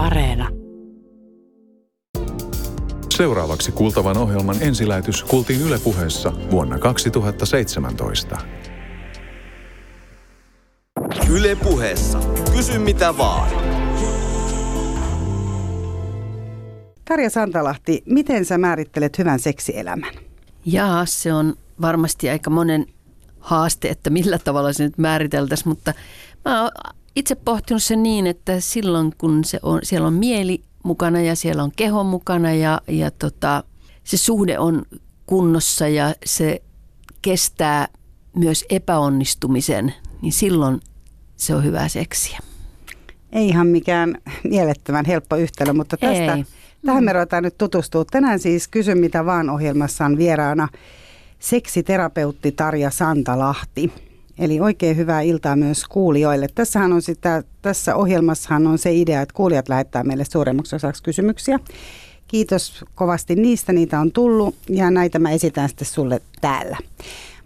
Areena. Seuraavaksi kuultavan ohjelman ensilähetys kuultiin Yle puheessa vuonna 2017. Yle puheessa. Kysy mitä vaan. Tarja Santalahti, miten sä määrittelet hyvän seksielämän? Jaa, se on varmasti aika monen haaste, että millä tavalla se nyt määriteltäisiin, mutta mä itse pohtinut sen niin, että silloin kun se on, siellä on mieli mukana ja siellä on keho mukana ja, ja tota, se suhde on kunnossa ja se kestää myös epäonnistumisen, niin silloin se on hyvää seksiä. Ei ihan mikään mielettömän helppo yhtälö, mutta tästä, Ei. tähän me ruvetaan nyt tutustua. Tänään siis Kysy mitä vaan ohjelmassa on vieraana seksiterapeutti Tarja Santalahti. Eli oikein hyvää iltaa myös kuulijoille. Tässähän on sitä, tässä ohjelmassahan on se idea, että kuulijat lähettää meille suuremmaksi osaksi kysymyksiä. Kiitos kovasti niistä, niitä on tullut ja näitä mä esitän sitten sulle täällä.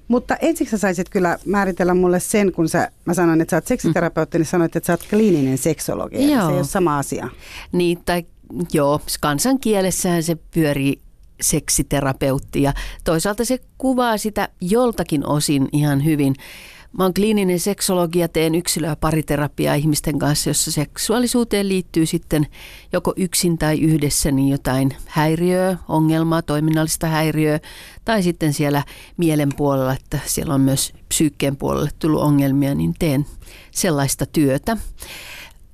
Mutta ensiksi sä saisit kyllä määritellä mulle sen, kun sä, mä sanoin, että sä oot seksiterapeutti, niin sanoit, että sä oot kliininen seksologi. Joo. se ei ole sama asia. Niin, tai joo, kansankielessähän se pyörii seksiterapeutti ja toisaalta se kuvaa sitä joltakin osin ihan hyvin. Mä oon kliininen seksologi ja teen yksilö- ja pariterapiaa ihmisten kanssa, jossa seksuaalisuuteen liittyy sitten joko yksin tai yhdessä niin jotain häiriöä, ongelmaa, toiminnallista häiriöä tai sitten siellä mielen puolella, että siellä on myös psyykkeen puolelle tullut ongelmia, niin teen sellaista työtä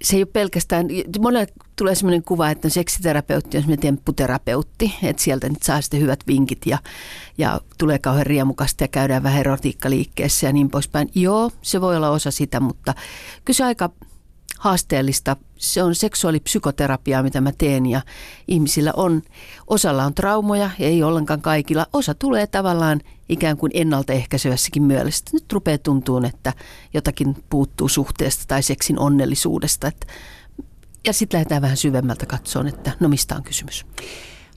se ei ole pelkästään, monelle tulee sellainen kuva, että seksiterapeutti on semmoinen tempputerapeutti, että sieltä nyt saa sitten hyvät vinkit ja, ja tulee kauhean riemukasta ja käydään vähän erotiikkaliikkeessä ja niin poispäin. Joo, se voi olla osa sitä, mutta kyllä se aika haasteellista. Se on seksuaalipsykoterapiaa, mitä mä teen ja ihmisillä on, osalla on traumoja, ei ollenkaan kaikilla. Osa tulee tavallaan ikään kuin ennaltaehkäisevässäkin mielessä. Nyt rupeaa tuntuun, että jotakin puuttuu suhteesta tai seksin onnellisuudesta. Että, ja sitten lähdetään vähän syvemmältä katsoon, että no mistä on kysymys.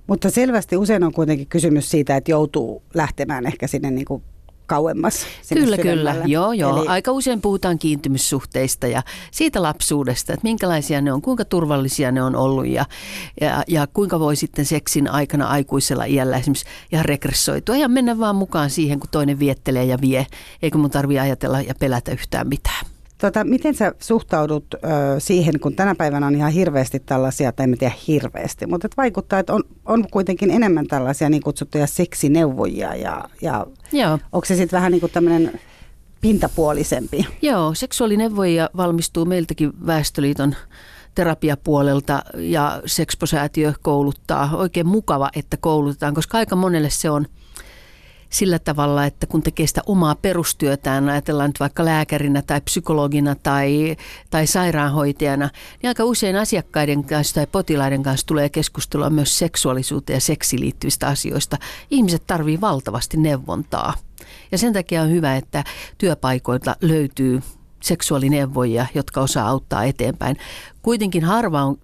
Mutta selvästi usein on kuitenkin kysymys siitä, että joutuu lähtemään ehkä sinne niin kuin kauemmas. Kyllä, kyllä. Joo, joo. Eli... Aika usein puhutaan kiintymyssuhteista ja siitä lapsuudesta, että minkälaisia ne on, kuinka turvallisia ne on ollut ja, ja, ja kuinka voi sitten seksin aikana aikuisella iällä esimerkiksi ihan regressoitua ja mennä vaan mukaan siihen, kun toinen viettelee ja vie, eikä mun tarvitse ajatella ja pelätä yhtään mitään. Tota, miten sä suhtaudut ö, siihen, kun tänä päivänä on ihan hirveästi tällaisia, tai en tiedä hirveästi, mutta et vaikuttaa, että on, on kuitenkin enemmän tällaisia niin kutsuttuja seksineuvojia ja, ja Joo. onko se sitten vähän niin kuin tämmöinen pintapuolisempi? Joo, seksuaalineuvoja valmistuu meiltäkin Väestöliiton terapiapuolelta ja Sexposäätiö kouluttaa. Oikein mukava, että koulutetaan, koska aika monelle se on – sillä tavalla, että kun tekee sitä omaa perustyötään, ajatellaan nyt vaikka lääkärinä tai psykologina tai, tai sairaanhoitajana, niin aika usein asiakkaiden kanssa tai potilaiden kanssa tulee keskustelua myös seksuaalisuuteen ja seksiin liittyvistä asioista. Ihmiset tarvii valtavasti neuvontaa. Ja sen takia on hyvä, että työpaikoilta löytyy seksuaalineuvoja, jotka osaa auttaa eteenpäin. Kuitenkin harva on,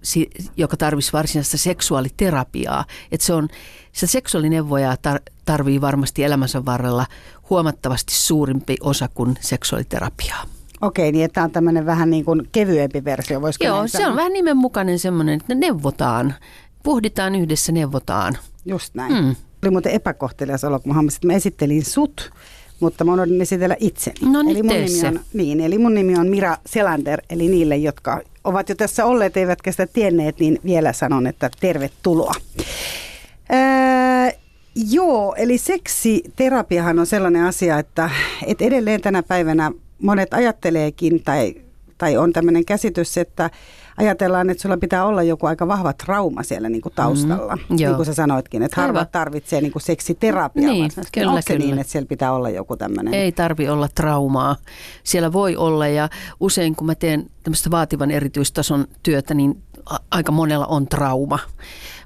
joka tarvitsisi varsinaista seksuaaliterapiaa. Että se on, se seksuaalineuvoja tar- tarvii varmasti elämänsä varrella huomattavasti suurimpi osa kuin seksuaaliterapiaa. Okei, niin että on tämmöinen vähän niin kuin kevyempi versio, voisiko Joo, se on vähän nimenmukainen semmoinen, että neuvotaan. Puhditaan yhdessä, neuvotaan. Just näin. Hmm. Oli muuten epäkohtelias olo, kun mä, että mä esittelin sut mutta mä unohdin esitellä itseni. No eli mun, nimi on, niin, eli mun nimi on Mira Selander, eli niille, jotka ovat jo tässä olleet eivätkä sitä tienneet, niin vielä sanon, että tervetuloa. Ää, joo, eli seksiterapiahan on sellainen asia, että, että edelleen tänä päivänä monet ajatteleekin tai, tai on tämmöinen käsitys, että ajatellaan, että sulla pitää olla joku aika vahva trauma siellä niin kuin taustalla. Mm, niin kuin sä sanoitkin, että harva tarvitsee niin kuin seksiterapiaa. Niin, kyllä, Onko kyllä. niin, että siellä pitää olla joku tämmöinen? Ei tarvi olla traumaa. Siellä voi olla ja usein kun mä teen tämmöistä vaativan erityistason työtä, niin aika monella on trauma.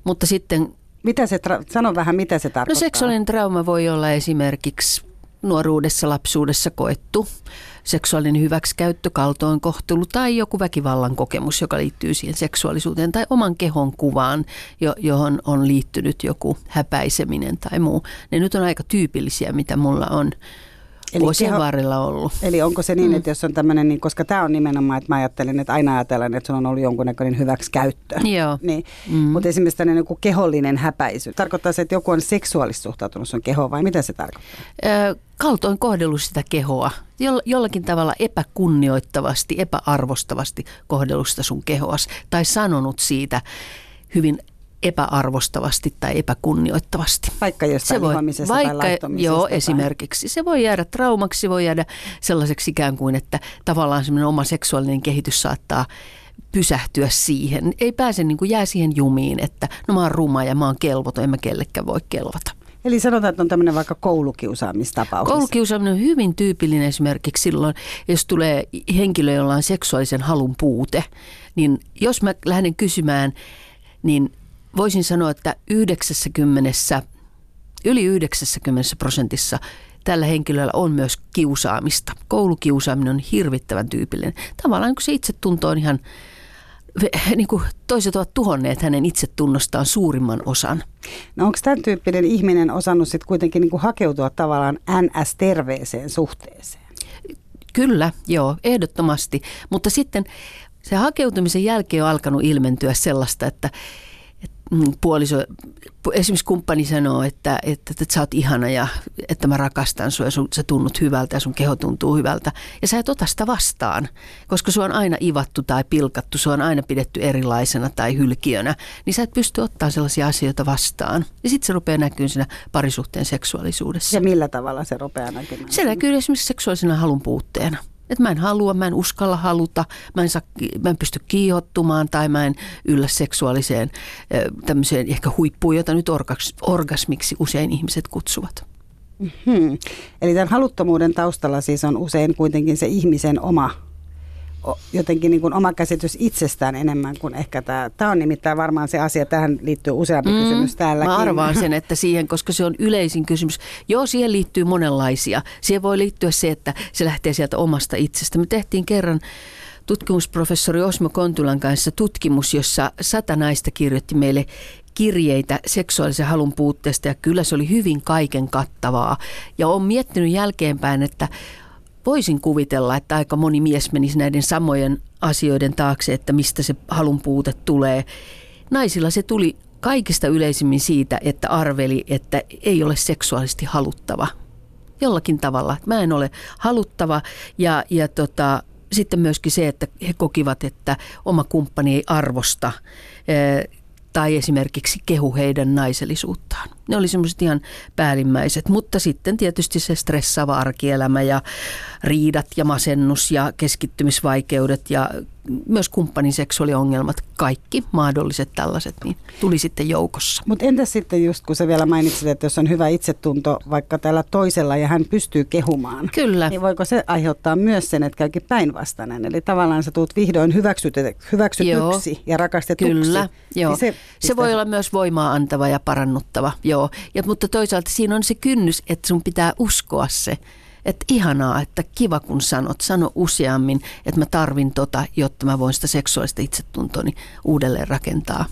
Mutta sitten... Mitä se tra- sano vähän, mitä se tarkoittaa? No seksuaalinen trauma voi olla esimerkiksi nuoruudessa, lapsuudessa koettu seksuaalinen hyväksikäyttö, kaltoinkohtelu tai joku väkivallan kokemus, joka liittyy siihen seksuaalisuuteen tai oman kehon kuvaan, johon on liittynyt joku häpäiseminen tai muu. Ne nyt on aika tyypillisiä, mitä mulla on eli vuosien keho, varrella ollut. Eli onko se niin, mm. että jos on tämmöinen, niin, koska tämä on nimenomaan, että mä ajattelin, että aina ajatellaan, että sulla on ollut jonkunnäköinen hyväksikäyttö. Joo. Niin, mm. Mutta esimerkiksi tämmöinen joku kehollinen häpäisy. Tarkoittaa se, että joku on seksuaalisesti suhtautunut sun kehoon vai mitä se tarkoittaa? Ö, kaltoin kohdellut sitä kehoa. Jollakin tavalla epäkunnioittavasti, epäarvostavasti kohdellut sitä sun kehoas. Tai sanonut siitä hyvin epäarvostavasti tai epäkunnioittavasti. Vaikka jostain se voi, vaikka, tai Joo, tai... esimerkiksi. Se voi jäädä traumaksi, voi jäädä sellaiseksi ikään kuin, että tavallaan semmoinen oma seksuaalinen kehitys saattaa pysähtyä siihen. Ei pääse niin kuin jää siihen jumiin, että no mä oon ruma ja mä oon kelvoton, en mä kellekään voi kelvata. Eli sanotaan, että on tämmöinen vaikka koulukiusaamistapaus. Koulukiusaaminen on hyvin tyypillinen esimerkiksi silloin, jos tulee henkilö, jolla on seksuaalisen halun puute. Niin jos mä lähden kysymään, niin voisin sanoa, että 90, yli 90 prosentissa tällä henkilöllä on myös kiusaamista. Koulukiusaaminen on hirvittävän tyypillinen. Tavallaan niin kun se itsetunto on ihan, niin kuin toiset ovat tuhonneet hänen itsetunnostaan suurimman osan. No onko tämän tyyppinen ihminen osannut sitten kuitenkin niin kuin hakeutua tavallaan NS-terveeseen suhteeseen? Kyllä, joo, ehdottomasti. Mutta sitten se hakeutumisen jälkeen on alkanut ilmentyä sellaista, että, puoliso, esimerkiksi kumppani sanoo, että, että, että sä oot ihana ja että mä rakastan sua ja sun, sä tunnut hyvältä ja sun keho tuntuu hyvältä. Ja sä et ota sitä vastaan, koska sua on aina ivattu tai pilkattu, sua on aina pidetty erilaisena tai hylkiönä, niin sä et pysty ottaa sellaisia asioita vastaan. Ja sitten se rupeaa näkyy siinä parisuhteen seksuaalisuudessa. Ja millä tavalla se rupeaa näkymään? Se näkyy esimerkiksi seksuaalisena halun puutteena. Että mä en halua, mä en uskalla haluta, mä en, saa, mä en pysty kiihottumaan tai mä en yllä seksuaaliseen tämmöiseen ehkä huippuun, jota nyt orgas, orgasmiksi usein ihmiset kutsuvat. Hmm. Eli tämän haluttomuuden taustalla siis on usein kuitenkin se ihmisen oma jotenkin niin kuin oma käsitys itsestään enemmän kuin ehkä tämä. Tämä on nimittäin varmaan se asia, tähän liittyy useampi mm, kysymys täälläkin. Mä arvaan sen, että siihen, koska se on yleisin kysymys. Joo, siihen liittyy monenlaisia. Siihen voi liittyä se, että se lähtee sieltä omasta itsestä. Me tehtiin kerran tutkimusprofessori Osmo Kontulan kanssa tutkimus, jossa sata naista kirjoitti meille kirjeitä seksuaalisen halun puutteesta ja kyllä se oli hyvin kaiken kattavaa. Ja olen miettinyt jälkeenpäin, että voisin kuvitella, että aika moni mies menisi näiden samojen asioiden taakse, että mistä se halun puute tulee. Naisilla se tuli kaikista yleisimmin siitä, että arveli, että ei ole seksuaalisesti haluttava. Jollakin tavalla. Mä en ole haluttava ja, ja tota, sitten myöskin se, että he kokivat, että oma kumppani ei arvosta tai esimerkiksi kehu heidän naisellisuuttaan. Ne oli semmoiset ihan päällimmäiset, mutta sitten tietysti se stressaava arkielämä ja riidat ja masennus ja keskittymisvaikeudet ja myös kumppanin seksuaaliongelmat, kaikki mahdolliset tällaiset, niin tuli sitten joukossa. Mutta entäs sitten just kun sä vielä mainitsit, että jos on hyvä itsetunto vaikka tällä toisella ja hän pystyy kehumaan. Kyllä. Niin voiko se aiheuttaa myös sen, että käykin päinvastainen? Eli tavallaan sä tuut vihdoin hyväksytyksi joo, ja rakastetuksi. Kyllä, joo. Niin se, se voi olla myös voimaa antava ja parannuttava, joo. Ja, mutta toisaalta siinä on se kynnys, että sun pitää uskoa se että ihanaa, että kiva kun sanot, sano useammin, että mä tarvin tota, jotta mä voin sitä seksuaalista itsetuntoni uudelleen rakentaa.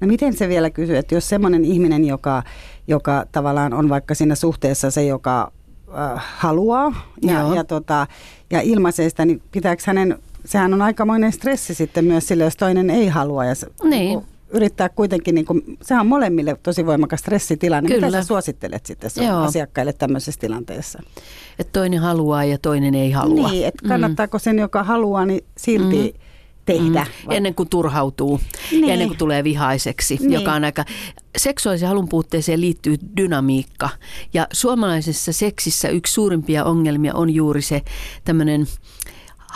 No miten se vielä kysyy, että jos semmoinen ihminen, joka, joka tavallaan on vaikka siinä suhteessa se, joka äh, haluaa ja, ja, tota, ja ilmaisee sitä, niin pitääkö hänen, sehän on aikamoinen stressi sitten myös sille, jos toinen ei halua. Ja se, niin yrittää kuitenkin, niin kuin, sehän on molemmille tosi voimakas stressitilanne. Kyllä. Mitä sä suosittelet sitten Joo. asiakkaille tämmöisessä tilanteessa? Että toinen haluaa ja toinen ei halua. Niin, että kannattaako sen, joka haluaa, niin silti mm. tehdä. Mm. Ennen kuin turhautuu, niin. ennen kuin tulee vihaiseksi, niin. joka on aika... Seksuaalisen halun puutteeseen liittyy dynamiikka. Ja suomalaisessa seksissä yksi suurimpia ongelmia on juuri se tämmöinen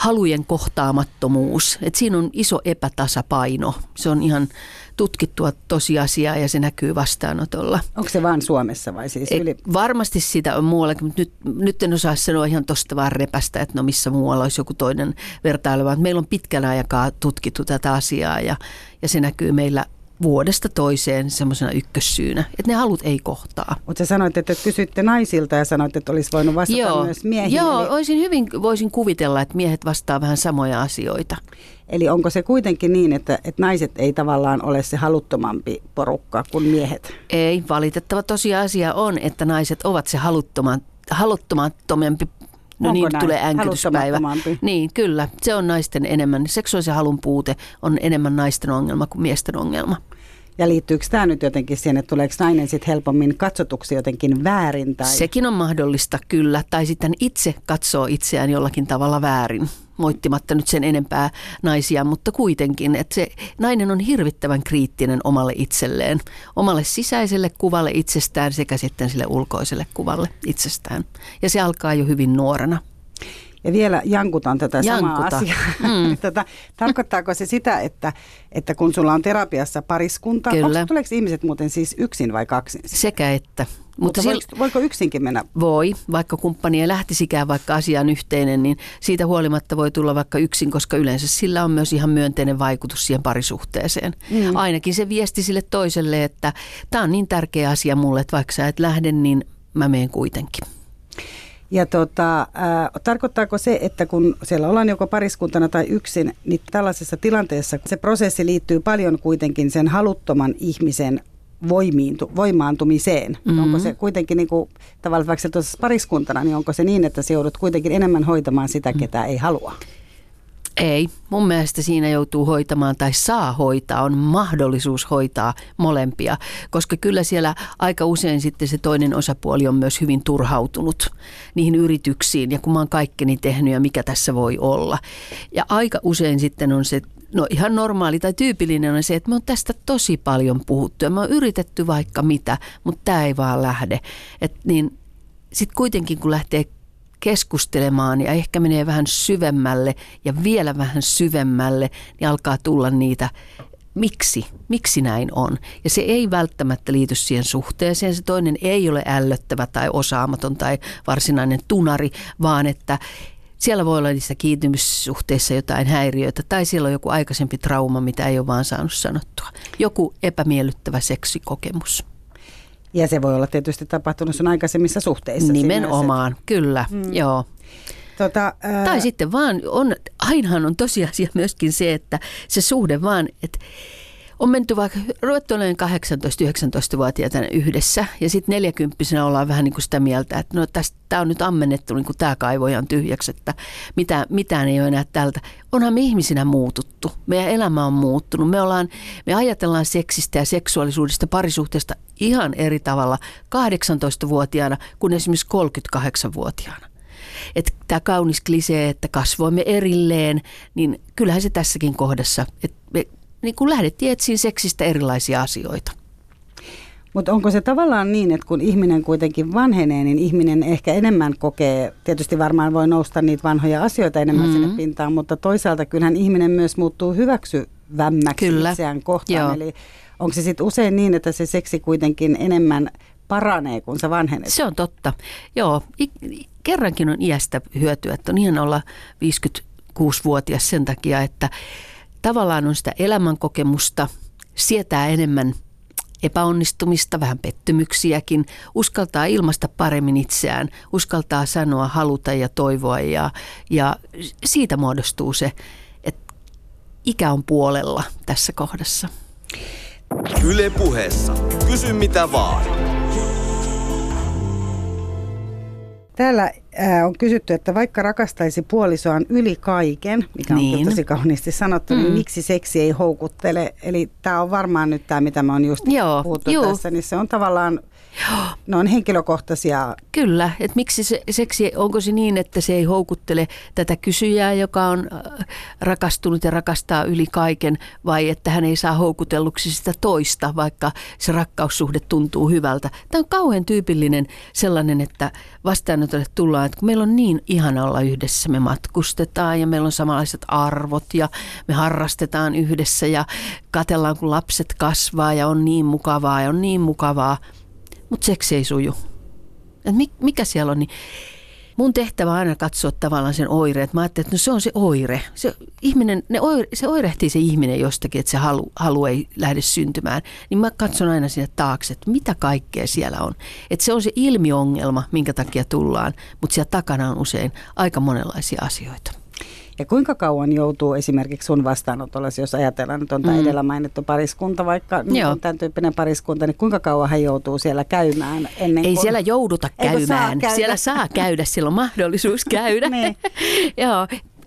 halujen kohtaamattomuus. Et siinä on iso epätasapaino. Se on ihan tutkittua tosiasiaa ja se näkyy vastaanotolla. Onko se vain Suomessa vai siis yli? Varmasti sitä on muuallakin, mutta nyt, nyt en osaa sanoa ihan tuosta vaan repästä, että no missä muualla olisi joku toinen vertaileva. Meillä on pitkän aikaa tutkittu tätä asiaa ja, ja se näkyy meillä vuodesta toiseen semmoisena ykkössyynä, että ne halut ei kohtaa. Mutta sanoit, että kysytte naisilta ja sanoit, että olisi voinut vastata Joo. myös miehille. Joo, eli... olisin hyvin, voisin kuvitella, että miehet vastaa vähän samoja asioita. Eli onko se kuitenkin niin, että, että naiset ei tavallaan ole se haluttomampi porukka kuin miehet? Ei, valitettava tosiasia on, että naiset ovat se haluttoman, haluttomattomampi No Onko niin, näin? tulee äänkytyspäivä. Niin, kyllä. Se on naisten enemmän. Seksuaalisen halun puute on enemmän naisten ongelma kuin miesten ongelma. Ja liittyykö tämä nyt jotenkin siihen, että tuleeko nainen sitten helpommin katsotuksi jotenkin väärin? Tai... Sekin on mahdollista, kyllä. Tai sitten itse katsoo itseään jollakin tavalla väärin. Moittimatta nyt sen enempää naisia, mutta kuitenkin, että se nainen on hirvittävän kriittinen omalle itselleen, omalle sisäiselle kuvalle itsestään sekä sitten sille ulkoiselle kuvalle itsestään. Ja se alkaa jo hyvin nuorena. Ja vielä jankutan tätä samaa Jankuta. asiaa. Mm. tätä, tarkoittaako se sitä, että, että kun sulla on terapiassa pariskunta, Kyllä. onko, tuleeko ihmiset muuten siis yksin vai kaksin? Sekä että. Mutta Mutta voiko, sil- voiko yksinkin mennä? voi, vaikka kumppani ei lähtisikään vaikka asiaan yhteinen, niin siitä huolimatta voi tulla vaikka yksin, koska yleensä sillä on myös ihan myönteinen vaikutus siihen parisuhteeseen. Mm. Ainakin se viesti sille toiselle, että tämä on niin tärkeä asia mulle, että vaikka sä et lähde, niin mä menen kuitenkin. Ja tota, ää, tarkoittaako se, että kun siellä ollaan joko pariskuntana tai yksin, niin tällaisessa tilanteessa se prosessi liittyy paljon kuitenkin sen haluttoman ihmisen voimiintu, voimaantumiseen. Mm-hmm. Onko se kuitenkin niin kuin, tavallaan vaikka tuossa pariskuntana, niin onko se niin, että se joudut kuitenkin enemmän hoitamaan sitä, ketä ei halua? Ei, mun mielestä siinä joutuu hoitamaan tai saa hoitaa, on mahdollisuus hoitaa molempia, koska kyllä siellä aika usein sitten se toinen osapuoli on myös hyvin turhautunut niihin yrityksiin ja kun mä oon kaikkeni tehnyt ja mikä tässä voi olla. Ja aika usein sitten on se, no ihan normaali tai tyypillinen on se, että me on tästä tosi paljon puhuttu ja me on yritetty vaikka mitä, mutta tämä ei vaan lähde. Et niin sitten kuitenkin kun lähtee keskustelemaan ja ehkä menee vähän syvemmälle ja vielä vähän syvemmälle, niin alkaa tulla niitä, miksi, miksi näin on. Ja se ei välttämättä liity siihen suhteeseen, se toinen ei ole ällöttävä tai osaamaton tai varsinainen tunari, vaan että siellä voi olla niissä kiintymyssuhteissa jotain häiriöitä tai siellä on joku aikaisempi trauma, mitä ei ole vaan saanut sanottua. Joku epämiellyttävä seksikokemus. Ja se voi olla tietysti tapahtunut sun aikaisemmissa suhteissa. Nimenomaan, kyllä, mm. joo. Tota, ää... Tai sitten vaan, on, ainahan on tosiasia myöskin se, että se suhde vaan, että on menty vaikka, ruvettu olemaan 18-19-vuotiaita yhdessä ja sitten 40 ollaan vähän niin kuin sitä mieltä, että no tämä on nyt ammennettu niin kuin tämä kaivo ihan tyhjäksi, että mitään, mitään ei ole enää tältä. Onhan me ihmisinä muututtu. Meidän elämä on muuttunut. Me, ollaan, me ajatellaan seksistä ja seksuaalisuudesta parisuhteesta ihan eri tavalla 18-vuotiaana kuin esimerkiksi 38-vuotiaana. Että tämä kaunis klisee, että kasvoimme erilleen, niin kyllähän se tässäkin kohdassa, että me niin kun lähdettiin etsiin seksistä erilaisia asioita. Mutta onko se tavallaan niin, että kun ihminen kuitenkin vanhenee, niin ihminen ehkä enemmän kokee, tietysti varmaan voi nousta niitä vanhoja asioita enemmän mm-hmm. sinne pintaan, mutta toisaalta kyllähän ihminen myös muuttuu hyväksyvämmäksi Kyllä. itseään kohtaan. Joo. Eli onko se sitten usein niin, että se seksi kuitenkin enemmän paranee, kun sä vanhenet? Se on totta. Joo, kerrankin on iästä hyötyä, että on ihan olla 56-vuotias sen takia, että tavallaan on sitä elämänkokemusta, sietää enemmän epäonnistumista, vähän pettymyksiäkin, uskaltaa ilmaista paremmin itseään, uskaltaa sanoa, haluta ja toivoa ja, ja siitä muodostuu se, että ikä on puolella tässä kohdassa. Yle puheessa. Kysy mitä vaan. Täällä ää, on kysytty, että vaikka rakastaisi puolisoaan yli kaiken, mikä on Niin. niin. tosi kauniisti sanottu, mm. niin miksi seksi ei houkuttele? Eli tämä on varmaan nyt tämä, mitä me on just Joo, puhuttu juu. tässä, niin se on tavallaan, ne on henkilökohtaisia. Kyllä, että miksi se seksi, onko se niin, että se ei houkuttele tätä kysyjää, joka on äh, rakastunut ja rakastaa yli kaiken, vai että hän ei saa houkutelluksi sitä toista, vaikka se rakkaussuhde tuntuu hyvältä. Tämä on kauhean tyypillinen sellainen, että vastaanotolle tullaan, että kun meillä on niin ihana olla yhdessä, me matkustetaan ja meillä on samanlaiset arvot ja me harrastetaan yhdessä ja katellaan, kun lapset kasvaa ja on niin mukavaa ja on niin mukavaa, mutta seksi ei suju. Et mi- mikä siellä on, niin mun tehtävä on aina katsoa tavallaan sen oireet. Mä ajattelin, että no se on se oire. Se, ihminen, ne oire, se oirehtii se ihminen jostakin, että se halu, halu ei lähde syntymään. Niin mä katson aina sinne taakse, että mitä kaikkea siellä on. Että se on se ilmiongelma, minkä takia tullaan, mutta siellä takana on usein aika monenlaisia asioita. Ja kuinka kauan joutuu esimerkiksi sun vastaanotolla, jos ajatellaan, että on tämä mm. edellä mainittu pariskunta, vaikka niin on tämän tyyppinen pariskunta, niin kuinka kauan hän joutuu siellä käymään ennen Ei kuin... siellä jouduta käymään, saa käydä? siellä saa käydä, siellä on mahdollisuus käydä. Niin. Joo,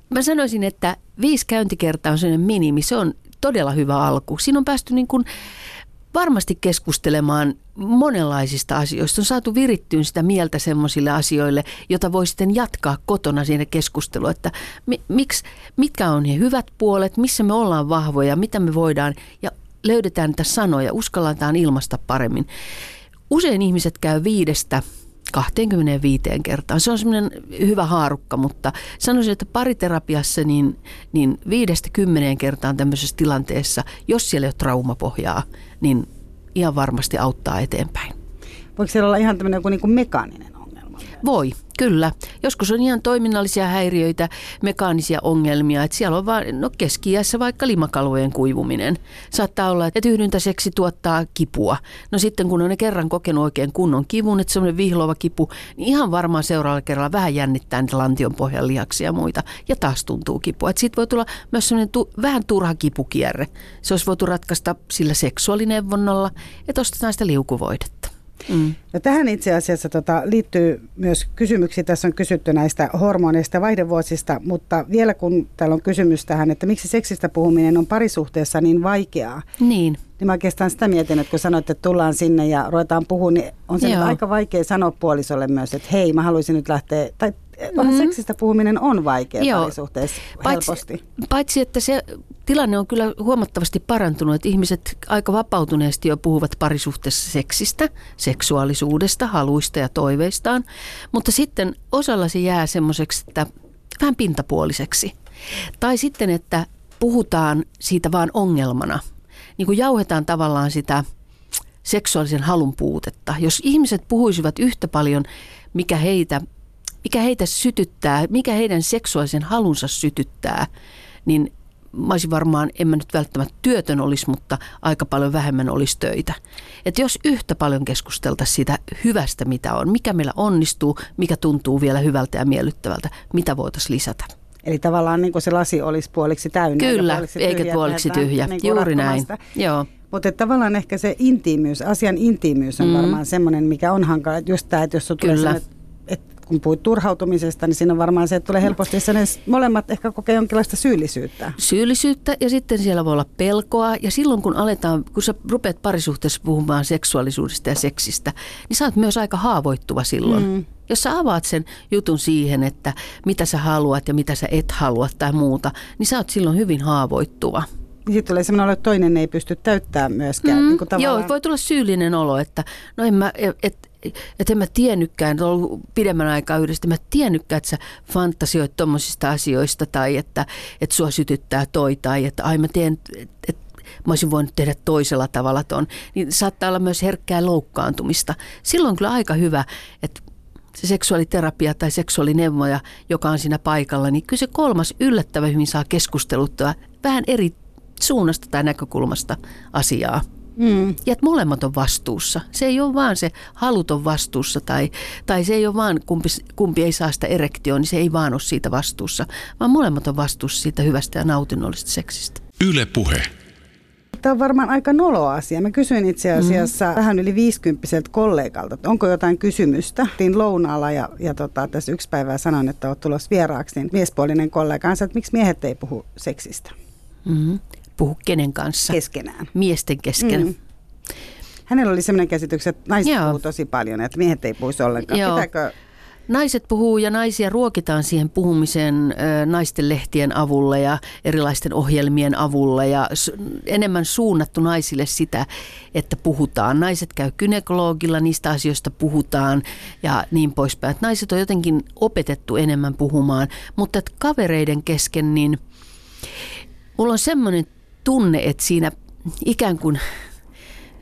mä sanoisin, että viisi käyntikertaa on sellainen minimi, se on todella hyvä alku. Siinä on päästy niin kuin varmasti keskustelemaan monenlaisista asioista. On saatu virittyyn sitä mieltä semmoisille asioille, jota voi sitten jatkaa kotona siinä keskustelua, että mi, miksi, mitkä on ne hyvät puolet, missä me ollaan vahvoja, mitä me voidaan ja löydetään niitä sanoja, uskalletaan ilmasta paremmin. Usein ihmiset käy viidestä 25 kertaan. Se on semmoinen hyvä haarukka, mutta sanoisin, että pariterapiassa niin, niin viidestä kymmeneen kertaan tämmöisessä tilanteessa, jos siellä ei ole traumapohjaa, niin ihan varmasti auttaa eteenpäin. Voiko siellä olla ihan tämmöinen joku niin kuin mekaaninen? Voi, kyllä. Joskus on ihan toiminnallisia häiriöitä, mekaanisia ongelmia. Että siellä on vaan, no keski vaikka limakalvojen kuivuminen. Saattaa olla, että yhdyntäseksi tuottaa kipua. No sitten kun on ne kerran kokenut oikein kunnon kivun, että semmoinen vihlova kipu, niin ihan varmaan seuraavalla kerralla vähän jännittää niitä lantion pohjan lihaksia ja muita. Ja taas tuntuu kipua. Että siitä voi tulla myös semmoinen tu- vähän turha kipukierre. Se olisi voitu ratkaista sillä seksuaalineuvonnalla, että ostetaan sitä liukuvoidetta. Mm. No tähän itse asiassa tota, liittyy myös kysymyksiä. Tässä on kysytty näistä hormoneista ja vaihdevuosista, mutta vielä kun täällä on kysymys tähän, että miksi seksistä puhuminen on parisuhteessa niin vaikeaa. Niin. Niin mä oikeastaan sitä mietin, että kun sanoit, että tullaan sinne ja ruvetaan puhumaan, niin on se aika vaikea sanoa puolisolle myös, että hei, mä haluaisin nyt lähteä, tai mm-hmm. seksistä puhuminen on vaikea Joo. parisuhteessa paitsi, helposti. Paitsi, että se tilanne on kyllä huomattavasti parantunut, että ihmiset aika vapautuneesti jo puhuvat parisuhteessa seksistä, seksuaalisuudesta, haluista ja toiveistaan, mutta sitten osalla se jää semmoiseksi, että vähän pintapuoliseksi. Tai sitten, että puhutaan siitä vaan ongelmana. Niin kuin jauhetaan tavallaan sitä seksuaalisen halun puutetta. Jos ihmiset puhuisivat yhtä paljon, mikä heitä mikä heitä sytyttää, mikä heidän seksuaalisen halunsa sytyttää, niin mä olisin varmaan, en mä nyt välttämättä työtön olisi, mutta aika paljon vähemmän olisi töitä. Että jos yhtä paljon keskusteltaisiin siitä hyvästä, mitä on, mikä meillä onnistuu, mikä tuntuu vielä hyvältä ja miellyttävältä, mitä voitaisiin lisätä. Eli tavallaan niin kuin se lasi olisi puoliksi täynnä. Kyllä, eikä puoliksi tyhjä. Eikä puoliksi tyhjä. Niin Juuri näin. Joo. Mutta tavallaan ehkä se intiimyys, asian intiimyys on mm. varmaan semmoinen, mikä on hankala. Just tämä, että jos tulee kun puhuit turhautumisesta, niin siinä on varmaan se, että tulee helposti sen molemmat ehkä kokee jonkinlaista syyllisyyttä. Syyllisyyttä ja sitten siellä voi olla pelkoa ja silloin kun aletaan, kun sä rupeat parisuhteessa puhumaan seksuaalisuudesta ja seksistä, niin sä oot myös aika haavoittuva silloin. Mm. Jos sä avaat sen jutun siihen, että mitä sä haluat ja mitä sä et halua tai muuta, niin sä oot silloin hyvin haavoittuva. Niin sitten tulee sellainen olo, että toinen ei pysty täyttämään myöskään. Mm, niin kuin tavallaan... Joo, voi tulla syyllinen olo, että no en mä, et, että en mä tiennytkään, että ollut pidemmän aikaa yhdessä, mä tiennytkään, että sä fantasioit tuommoisista asioista tai että, että sua sytyttää toi tai että ai mä teen, että, että mä olisin voinut tehdä toisella tavalla ton, niin saattaa olla myös herkkää loukkaantumista. Silloin on kyllä aika hyvä, että se seksuaaliterapia tai seksuaalineuvoja, joka on siinä paikalla, niin kyllä se kolmas yllättävän hyvin saa keskusteluttaa vähän eri suunnasta tai näkökulmasta asiaa. Mm. Ja että molemmat on vastuussa. Se ei ole vaan se haluton vastuussa tai, tai se ei ole vaan kumpi, kumpi ei saa sitä erektioon, niin se ei vaan ole siitä vastuussa, vaan molemmat on vastuussa siitä hyvästä ja nautinnollisesta seksistä. Yle puhe. Tämä on varmaan aika nolo asia. Mä kysyin itse asiassa mm. vähän yli 50 kollegalta, että onko jotain kysymystä. Tein lounaalla ja, ja tota, tässä yksi päivä sanoin, että olet tulossa vieraaksi, niin miespuolinen kollega sanoi, että miksi miehet ei puhu seksistä. Mm puhu kenen kanssa. Keskenään. Miesten kesken. Mm. Hänellä oli sellainen käsitys, että naiset Joo. puhuu tosi paljon, että miehet ei puhuisi ollenkaan. Joo. Pitääkö Naiset puhuu ja naisia ruokitaan siihen puhumiseen naisten lehtien avulla ja erilaisten ohjelmien avulla ja enemmän suunnattu naisille sitä, että puhutaan. Naiset käy kynekologilla, niistä asioista puhutaan ja niin poispäin. Naiset on jotenkin opetettu enemmän puhumaan, mutta kavereiden kesken niin mulla on semmoinen tunne, että siinä ikään kuin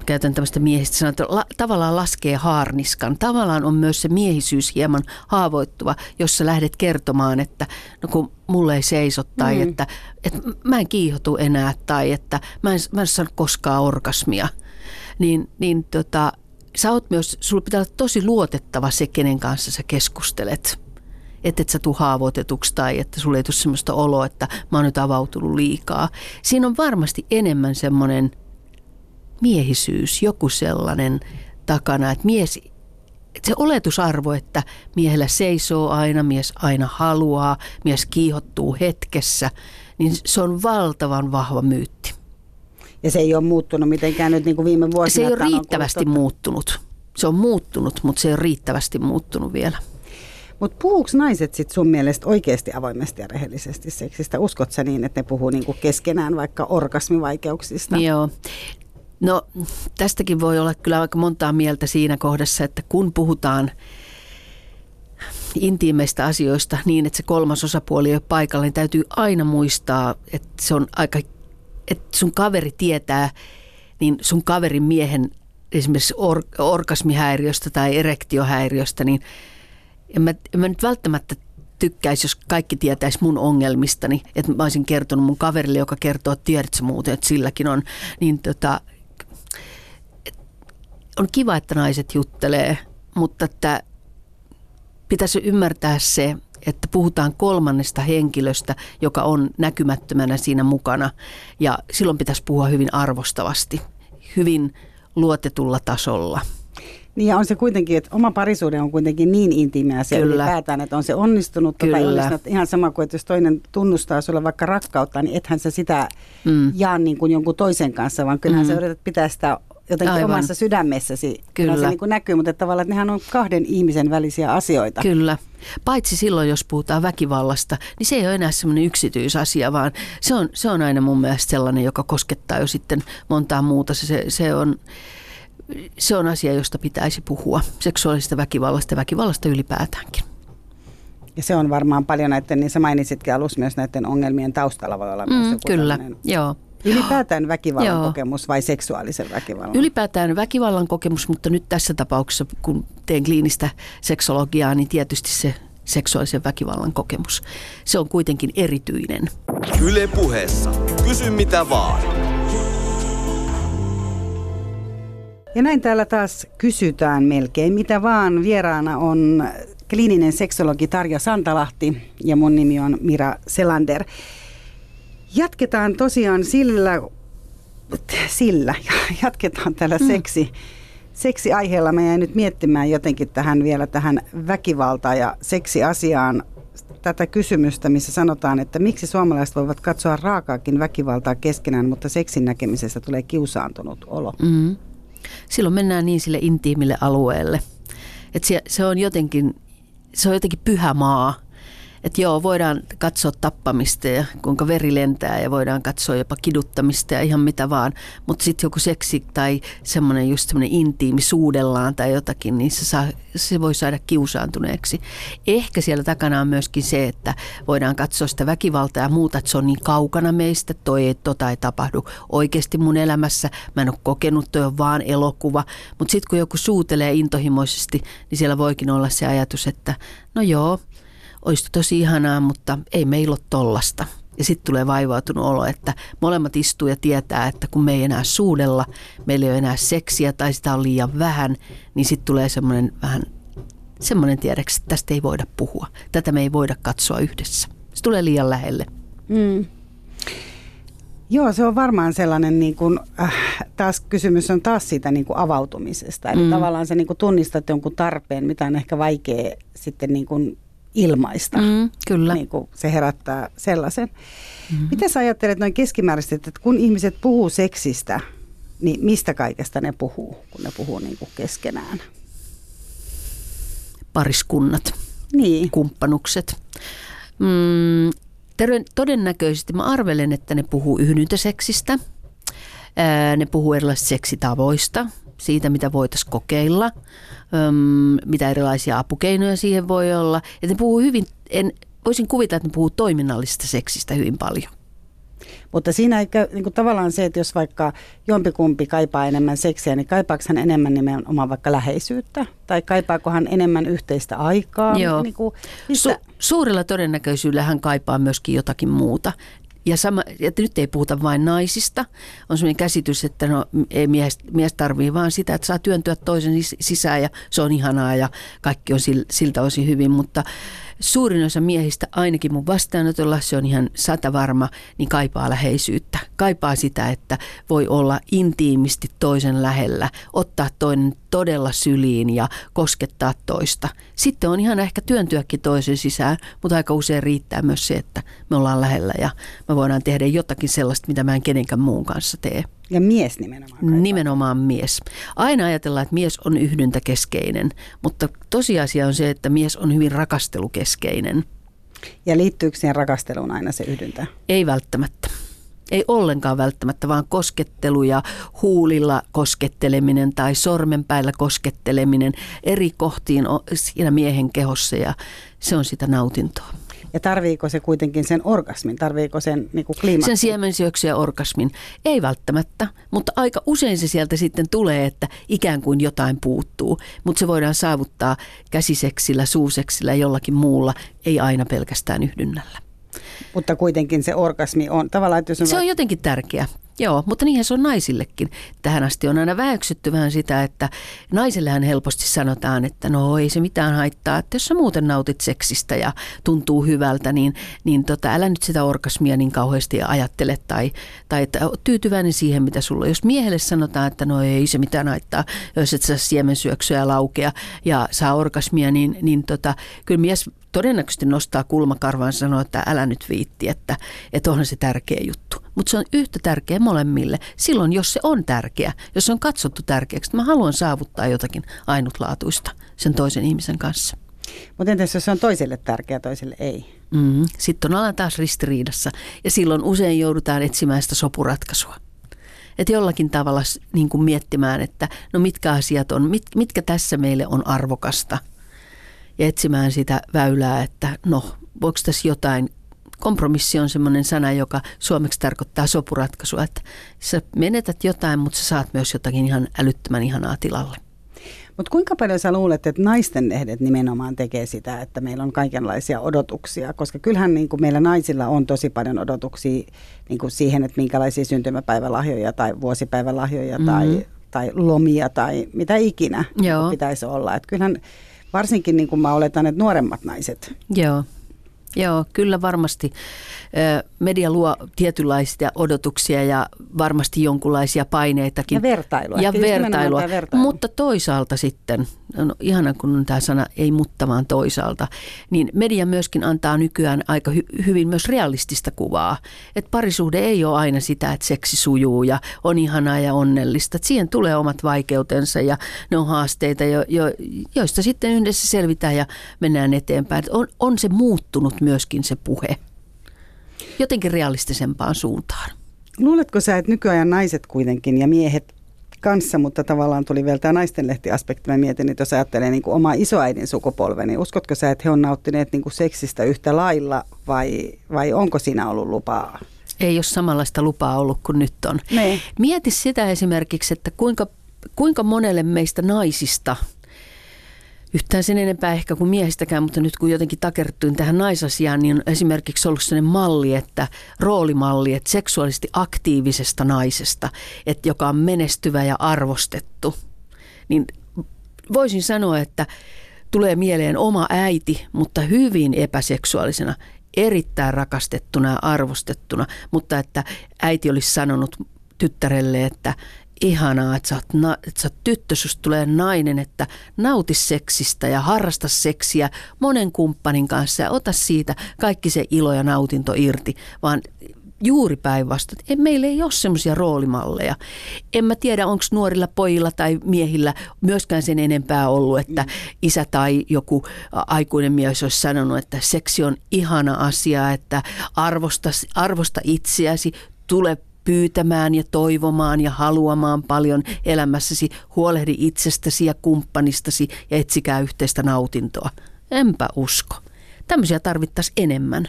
käytän tämmöistä miehistä sanaa, että la, tavallaan laskee haarniskan. Tavallaan on myös se miehisyys hieman haavoittuva, jos sä lähdet kertomaan, että no kun mulle ei seiso tai mm. että, että mä en kiihotu enää tai että mä en, mä en saa koskaan orgasmia. Niin, niin tota, sä oot myös, sulla pitää olla tosi luotettava se, kenen kanssa sä keskustelet. Että et sä tuu haavoitetuksi tai että sulle ei tule sellaista oloa, että mä oon nyt avautunut liikaa. Siinä on varmasti enemmän semmoinen miehisyys, joku sellainen takana, että mies että se oletusarvo, että miehellä seisoo aina, mies aina haluaa, mies kiihottuu hetkessä, niin se on valtavan vahva myytti. Ja se ei ole muuttunut mitenkään nyt niin kuin viime vuosina. Se ei ole riittävästi muuttunut. Se on muuttunut, mutta se ei ole riittävästi muuttunut vielä. Mutta puhuuko naiset sitten sun mielestä oikeasti avoimesti ja rehellisesti seksistä? Uskot sä niin, että ne puhuu niinku keskenään vaikka orgasmivaikeuksista? Joo. No tästäkin voi olla kyllä aika montaa mieltä siinä kohdassa, että kun puhutaan intiimeistä asioista niin, että se kolmas osapuoli ei ole paikalla, niin täytyy aina muistaa, että se on aika, että sun kaveri tietää, niin sun kaverin miehen esimerkiksi or, orgasmihäiriöstä tai erektiohäiriöstä, niin en mä, en mä nyt välttämättä tykkäisi, jos kaikki tietäisi mun ongelmistani, että mä olisin kertonut mun kaverille, joka kertoo, että tiedätkö muuten, että silläkin on, niin tota, on kiva, että naiset juttelee, mutta että pitäisi ymmärtää se, että puhutaan kolmannesta henkilöstä, joka on näkymättömänä siinä mukana. Ja silloin pitäisi puhua hyvin arvostavasti, hyvin luotetulla tasolla. Niin ja on se kuitenkin, että oma parisuuden on kuitenkin niin intiimiä se ylipäätään, että on se onnistunut Kyllä. tai onnistunut. Ihan sama kuin, että jos toinen tunnustaa sulle vaikka rakkautta, niin ethän sä sitä mm. jaa niin kuin jonkun toisen kanssa, vaan kyllähän mm. sä yrität pitää sitä jotenkin Aivan. omassa sydämessäsi. Kyllä. Se niin kuin näkyy, mutta tavallaan että nehän on kahden ihmisen välisiä asioita. Kyllä. Paitsi silloin, jos puhutaan väkivallasta, niin se ei ole enää semmoinen yksityisasia, vaan se on, se on aina mun mielestä sellainen, joka koskettaa jo sitten montaa muuta. Se, se on se on asia, josta pitäisi puhua, seksuaalisesta väkivallasta ja väkivallasta ylipäätäänkin. Ja se on varmaan paljon näiden, niin sä mainitsitkin alussa myös näiden ongelmien taustalla voi olla mm, myös joku Kyllä, joo. Ylipäätään väkivallan Joo. kokemus vai seksuaalisen väkivallan? Ylipäätään väkivallan kokemus, mutta nyt tässä tapauksessa, kun teen kliinistä seksologiaa, niin tietysti se seksuaalisen väkivallan kokemus. Se on kuitenkin erityinen. Yle puheessa. Kysy mitä vaan. Ja näin täällä taas kysytään melkein mitä vaan. Vieraana on kliininen seksologi Tarja Santalahti ja mun nimi on Mira Selander. Jatketaan tosiaan sillä, sillä jatketaan tällä mm. seksi, seksiaiheella. Mä jäin nyt miettimään jotenkin tähän vielä tähän väkivalta- ja seksiasiaan tätä kysymystä, missä sanotaan, että miksi suomalaiset voivat katsoa raakaakin väkivaltaa keskenään, mutta seksin näkemisestä tulee kiusaantunut olo. Mm. Silloin mennään niin sille intiimille alueelle. Että se, se on jotenkin, se on jotenkin pyhä maa että joo, voidaan katsoa tappamista ja kuinka veri lentää ja voidaan katsoa jopa kiduttamista ja ihan mitä vaan. Mutta sitten joku seksi tai semmoinen just semmoinen intiimi suudellaan tai jotakin, niin se, saa, se voi saada kiusaantuneeksi. Ehkä siellä takana on myöskin se, että voidaan katsoa sitä väkivaltaa ja muuta, että se on niin kaukana meistä, toi ei, tota ei tapahdu oikeasti mun elämässä. Mä en ole kokenut, toi on vaan elokuva. Mutta sitten kun joku suutelee intohimoisesti, niin siellä voikin olla se ajatus, että no joo, olisi tosi ihanaa, mutta ei meillä ole tollasta. Ja sitten tulee vaivautunut olo, että molemmat istuu ja tietää, että kun me ei enää suudella, meillä ei ole enää seksiä tai sitä on liian vähän, niin sitten tulee semmoinen vähän semmoinen tiedeksi, että tästä ei voida puhua. Tätä me ei voida katsoa yhdessä. Se tulee liian lähelle. Mm. Joo, se on varmaan sellainen, niin kuin, äh, taas kysymys on taas siitä niin kuin avautumisesta. Eli mm. tavallaan se niin kuin tunnistat jonkun tarpeen, mitä on ehkä vaikea sitten niin kuin ilmaista. Mm, kyllä. Niin kuin se herättää sellaisen. Mm-hmm. Mitä sä ajattelet noin keskimääräisesti, että kun ihmiset puhuu seksistä, niin mistä kaikesta ne puhuu, kun ne puhuu niin kuin keskenään? Pariskunnat, niin. kumppanukset. Mm, todennäköisesti mä arvelen, että ne puhuu yhdyntäseksistä. Ne puhuu erilaisista seksitavoista, siitä mitä voitaisiin kokeilla mitä erilaisia apukeinoja siihen voi olla. Että ne puhuu hyvin, en, voisin kuvitella, että ne puhuu toiminnallisesta seksistä hyvin paljon. Mutta siinä ei käy, niin kuin tavallaan se, että jos vaikka jompikumpi kaipaa enemmän seksiä, niin kaipaako hän enemmän nimenomaan vaikka läheisyyttä? Tai kaipaako hän enemmän yhteistä aikaa? Joo. Niin kuin, Su- suurella todennäköisyydellä hän kaipaa myöskin jotakin muuta ja sama, että nyt ei puhuta vain naisista. On sellainen käsitys, että no, ei mies, mies tarvii vaan sitä, että saa työntyä toisen sisään ja se on ihanaa ja kaikki on siltä osin hyvin, mutta suurin osa miehistä, ainakin mun vastaanotolla, se on ihan satavarma, niin kaipaa läheisyyttä. Kaipaa sitä, että voi olla intiimisti toisen lähellä, ottaa toinen todella syliin ja koskettaa toista. Sitten on ihan ehkä työntyäkin toisen sisään, mutta aika usein riittää myös se, että me ollaan lähellä ja me voidaan tehdä jotakin sellaista, mitä mä en kenenkään muun kanssa tee. Ja mies nimenomaan. Kaipaa. Nimenomaan mies. Aina ajatellaan, että mies on yhdyntäkeskeinen, mutta tosiasia on se, että mies on hyvin rakastelukeskeinen. Ja liittyykö siihen rakasteluun aina se yhdyntä? Ei välttämättä. Ei ollenkaan välttämättä, vaan koskettelu ja huulilla kosketteleminen tai sormenpäillä kosketteleminen eri kohtiin siinä miehen kehossa ja se on sitä nautintoa. Ja tarviiko se kuitenkin sen orgasmin? Tarviiko sen niin kliimaksin? Sen siemensyöksy ja orgasmin? Ei välttämättä, mutta aika usein se sieltä sitten tulee, että ikään kuin jotain puuttuu. Mutta se voidaan saavuttaa käsiseksillä, suuseksillä ja jollakin muulla, ei aina pelkästään yhdynnällä. Mutta kuitenkin se orgasmi on tavallaan... Että jos on... Se on jotenkin tärkeä. Joo, mutta niinhän se on naisillekin. Tähän asti on aina väeksytty vähän sitä, että naisellehän helposti sanotaan, että no ei se mitään haittaa, että jos sä muuten nautit seksistä ja tuntuu hyvältä, niin, niin tota, älä nyt sitä orgasmia niin kauheasti ajattele tai, tai että tyytyväinen siihen, mitä sulla on. Jos miehelle sanotaan, että no ei se mitään haittaa, jos et saa siemensyöksyä laukea ja saa orgasmia, niin, niin tota, kyllä mies todennäköisesti nostaa kulmakarvaan ja sanoo, että älä nyt viitti, että, että onhan se tärkeä juttu. Mutta se on yhtä tärkeä molemmille. Silloin, jos se on tärkeä, jos se on katsottu tärkeäksi, että mä haluan saavuttaa jotakin ainutlaatuista sen toisen ihmisen kanssa. Mutta entäs jos se on toiselle tärkeä, toiselle ei? Mm-hmm. Sitten on alan taas ristiriidassa ja silloin usein joudutaan etsimään sitä sopuratkaisua. Että jollakin tavalla niin kuin miettimään, että no mitkä asiat on, mit, mitkä tässä meille on arvokasta – ja etsimään sitä väylää, että no, voiko tässä jotain kompromissi on semmoinen sana, joka suomeksi tarkoittaa sopuratkaisua, että sä menetät jotain, mutta sä saat myös jotakin ihan älyttömän ihanaa tilalle. Mutta kuinka paljon sä luulet, että naisten lehdet nimenomaan tekee sitä, että meillä on kaikenlaisia odotuksia? Koska kyllähän niin kuin meillä naisilla on tosi paljon odotuksia niin kuin siihen, että minkälaisia syntymäpäivälahjoja tai vuosipäivälahjoja mm-hmm. tai, tai lomia tai mitä ikinä Joo. pitäisi olla. Että kyllähän Varsinkin niin kuin mä oletan, että nuoremmat naiset. Joo. Joo, kyllä varmasti media luo tietynlaisia odotuksia ja varmasti jonkunlaisia paineitakin. Ja vertailua. Ja vertailua. vertailua. Mutta toisaalta sitten, no ihana kun on tämä sana, ei mutta vaan toisaalta, niin media myöskin antaa nykyään aika hy- hyvin myös realistista kuvaa. Että parisuhde ei ole aina sitä, että seksi sujuu ja on ihanaa ja onnellista. Että siihen tulee omat vaikeutensa ja ne on haasteita, jo, jo, joista sitten yhdessä selvitään ja mennään eteenpäin. on, on se muuttunut myöskin se puhe jotenkin realistisempaan suuntaan. Luuletko sä, että nykyajan naiset kuitenkin ja miehet kanssa, mutta tavallaan tuli vielä tämä naistenlehtiaspekti. Mä mietin, että jos ajattelee niin kuin omaa isoäidin sukupolven, niin uskotko sä, että he on nauttineet niin kuin seksistä yhtä lailla vai, vai onko siinä ollut lupaa? Ei ole samanlaista lupaa ollut kuin nyt on. Ne. Mieti sitä esimerkiksi, että kuinka, kuinka monelle meistä naisista – yhtään sen enempää ehkä kuin miehistäkään, mutta nyt kun jotenkin takertuin tähän naisasiaan, niin on esimerkiksi ollut sellainen malli, että roolimalli, että seksuaalisesti aktiivisesta naisesta, että joka on menestyvä ja arvostettu, niin voisin sanoa, että tulee mieleen oma äiti, mutta hyvin epäseksuaalisena, erittäin rakastettuna ja arvostettuna, mutta että äiti olisi sanonut tyttärelle, että ihanaa, että sä oot, na, että sä oot tyttö, susta tulee nainen, että nauti seksistä ja harrasta seksiä monen kumppanin kanssa ja ota siitä kaikki se ilo ja nautinto irti, vaan juuri päinvastoin. Meillä ei ole semmoisia roolimalleja. En mä tiedä, onko nuorilla pojilla tai miehillä myöskään sen enempää ollut, että isä tai joku aikuinen mies olisi sanonut, että seksi on ihana asia, että arvosta, arvosta itseäsi, tule pyytämään ja toivomaan ja haluamaan paljon elämässäsi. Huolehdi itsestäsi ja kumppanistasi ja etsikää yhteistä nautintoa. Enpä usko. Tämmöisiä tarvittaisiin enemmän.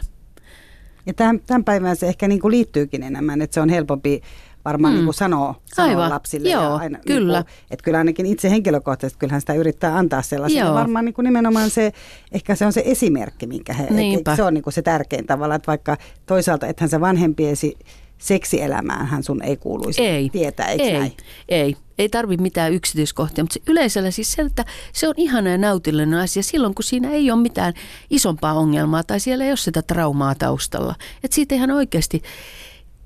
Ja tämän, tämän päivän se ehkä niin kuin liittyykin enemmän, että se on helpompi varmaan mm. niin kuin sanoo, sanoo Aivan. lapsille. Joo, ja aina, kyllä. Niin kuin, että kyllä ainakin itse henkilökohtaisesti, kyllähän sitä yrittää antaa sellaiselle. Joo. Varmaan niin kuin nimenomaan se, ehkä se on se esimerkki, minkä he, et, se on niin kuin se tärkein tavalla, että vaikka toisaalta ethän se vanhempiesi seksielämäänhän sun ei kuuluisi ei, tietää, eikö ei, näin? Ei, ei tarvi mitään yksityiskohtia, mutta se yleisellä siis se, että se on ihana ja nautillinen asia silloin, kun siinä ei ole mitään isompaa ongelmaa tai siellä ei ole sitä traumaa taustalla. Että siitä ihan oikeasti,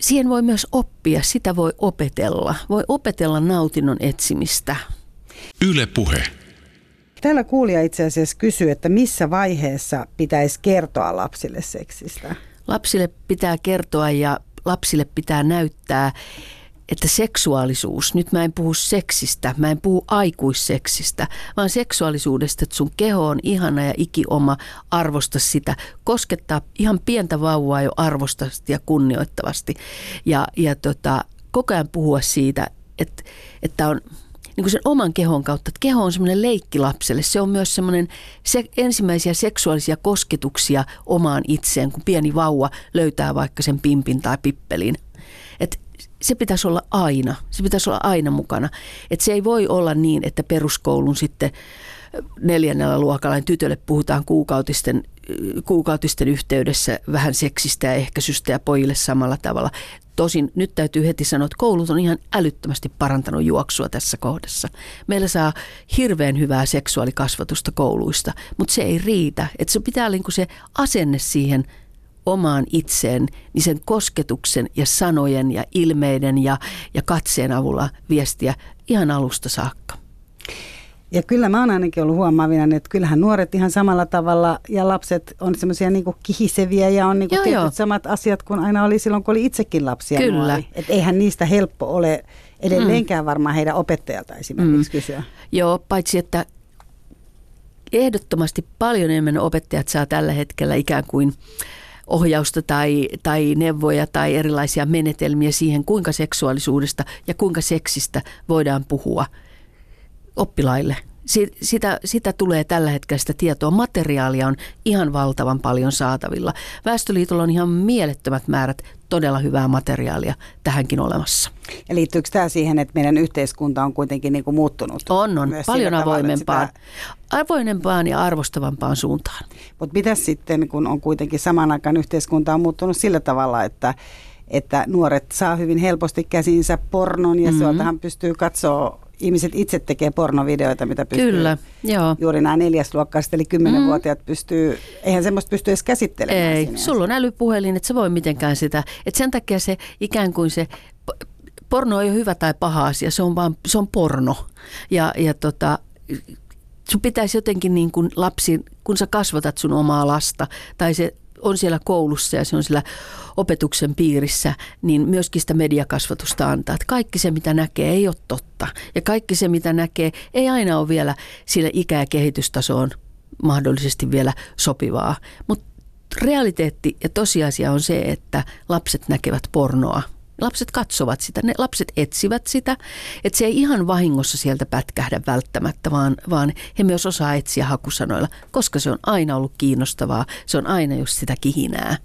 siihen voi myös oppia, sitä voi opetella. Voi opetella nautinnon etsimistä. Yle puhe. Täällä kuulija itse asiassa kysyy, että missä vaiheessa pitäisi kertoa lapsille seksistä? Lapsille pitää kertoa ja lapsille pitää näyttää, että seksuaalisuus, nyt mä en puhu seksistä, mä en puhu aikuisseksistä, vaan seksuaalisuudesta, että sun keho on ihana ja ikioma, arvosta sitä, koskettaa ihan pientä vauvaa jo arvostavasti ja kunnioittavasti. Ja, ja tota, koko ajan puhua siitä, että, että on niin kuin sen oman kehon kautta. Että keho on semmoinen leikki lapselle. Se on myös semmoinen se, ensimmäisiä seksuaalisia kosketuksia omaan itseen, kun pieni vauva löytää vaikka sen pimpin tai pippelin. Et se pitäisi olla aina. Se pitäisi olla aina mukana. Et se ei voi olla niin, että peruskoulun sitten neljännellä luokalla niin tytölle puhutaan kuukautisten, kuukautisten yhteydessä vähän seksistä ja ehkäisystä ja pojille samalla tavalla. Tosin nyt täytyy heti sanoa, että koulut on ihan älyttömästi parantanut juoksua tässä kohdassa. Meillä saa hirveän hyvää seksuaalikasvatusta kouluista, mutta se ei riitä. Että se pitää niin se asenne siihen omaan itseen, niin sen kosketuksen ja sanojen ja ilmeiden ja, ja katseen avulla viestiä ihan alusta saakka. Ja kyllä mä oon ainakin ollut huomaavina, että kyllähän nuoret ihan samalla tavalla ja lapset on semmoisia niinku kihiseviä ja on niinku joo, tietyt joo. samat asiat kuin aina oli silloin, kun oli itsekin lapsia Kyllä. Että eihän niistä helppo ole edelleenkään mm. varmaan heidän opettajalta esimerkiksi mm. kysyä. Joo, paitsi että ehdottomasti paljon enemmän opettajat saa tällä hetkellä ikään kuin ohjausta tai, tai neuvoja tai erilaisia menetelmiä siihen, kuinka seksuaalisuudesta ja kuinka seksistä voidaan puhua – oppilaille. Sitä, sitä tulee tällä hetkellä sitä tietoa. Materiaalia on ihan valtavan paljon saatavilla. Väestöliitolla on ihan mielettömät määrät todella hyvää materiaalia tähänkin olemassa. Ja liittyykö tämä siihen, että meidän yhteiskunta on kuitenkin niin kuin muuttunut? On, on. Paljon avoimempaan, sitä... avoimempaan ja arvostavampaan suuntaan. Mutta mitä sitten, kun on kuitenkin saman aikaan yhteiskunta on muuttunut sillä tavalla, että että nuoret saa hyvin helposti käsinsä pornon ja mm-hmm. sieltähän pystyy katsoa ihmiset itse tekee pornovideoita, mitä pystyy. Kyllä, joo. Juuri nämä neljäsluokkaiset, eli kymmenenvuotiaat mm. pystyy, eihän semmoista pysty edes käsittelemään. Ei, sulla on älypuhelin, että se voi mitenkään sitä. Että sen takia se ikään kuin se porno ei ole hyvä tai paha asia, se on vaan, se on porno. Ja, ja tota, sun pitäisi jotenkin niin kuin lapsi, kun sä kasvatat sun omaa lasta, tai se on siellä koulussa ja se on siellä opetuksen piirissä, niin myöskin sitä mediakasvatusta antaa. Että kaikki se, mitä näkee, ei ole totta. Ja kaikki se, mitä näkee, ei aina ole vielä sille ikä- ja kehitystasoon mahdollisesti vielä sopivaa. Mutta realiteetti ja tosiasia on se, että lapset näkevät pornoa Lapset katsovat sitä, ne lapset etsivät sitä, että se ei ihan vahingossa sieltä pätkähdä välttämättä, vaan, vaan he myös osaa etsiä hakusanoilla, koska se on aina ollut kiinnostavaa, se on aina just sitä kihinää.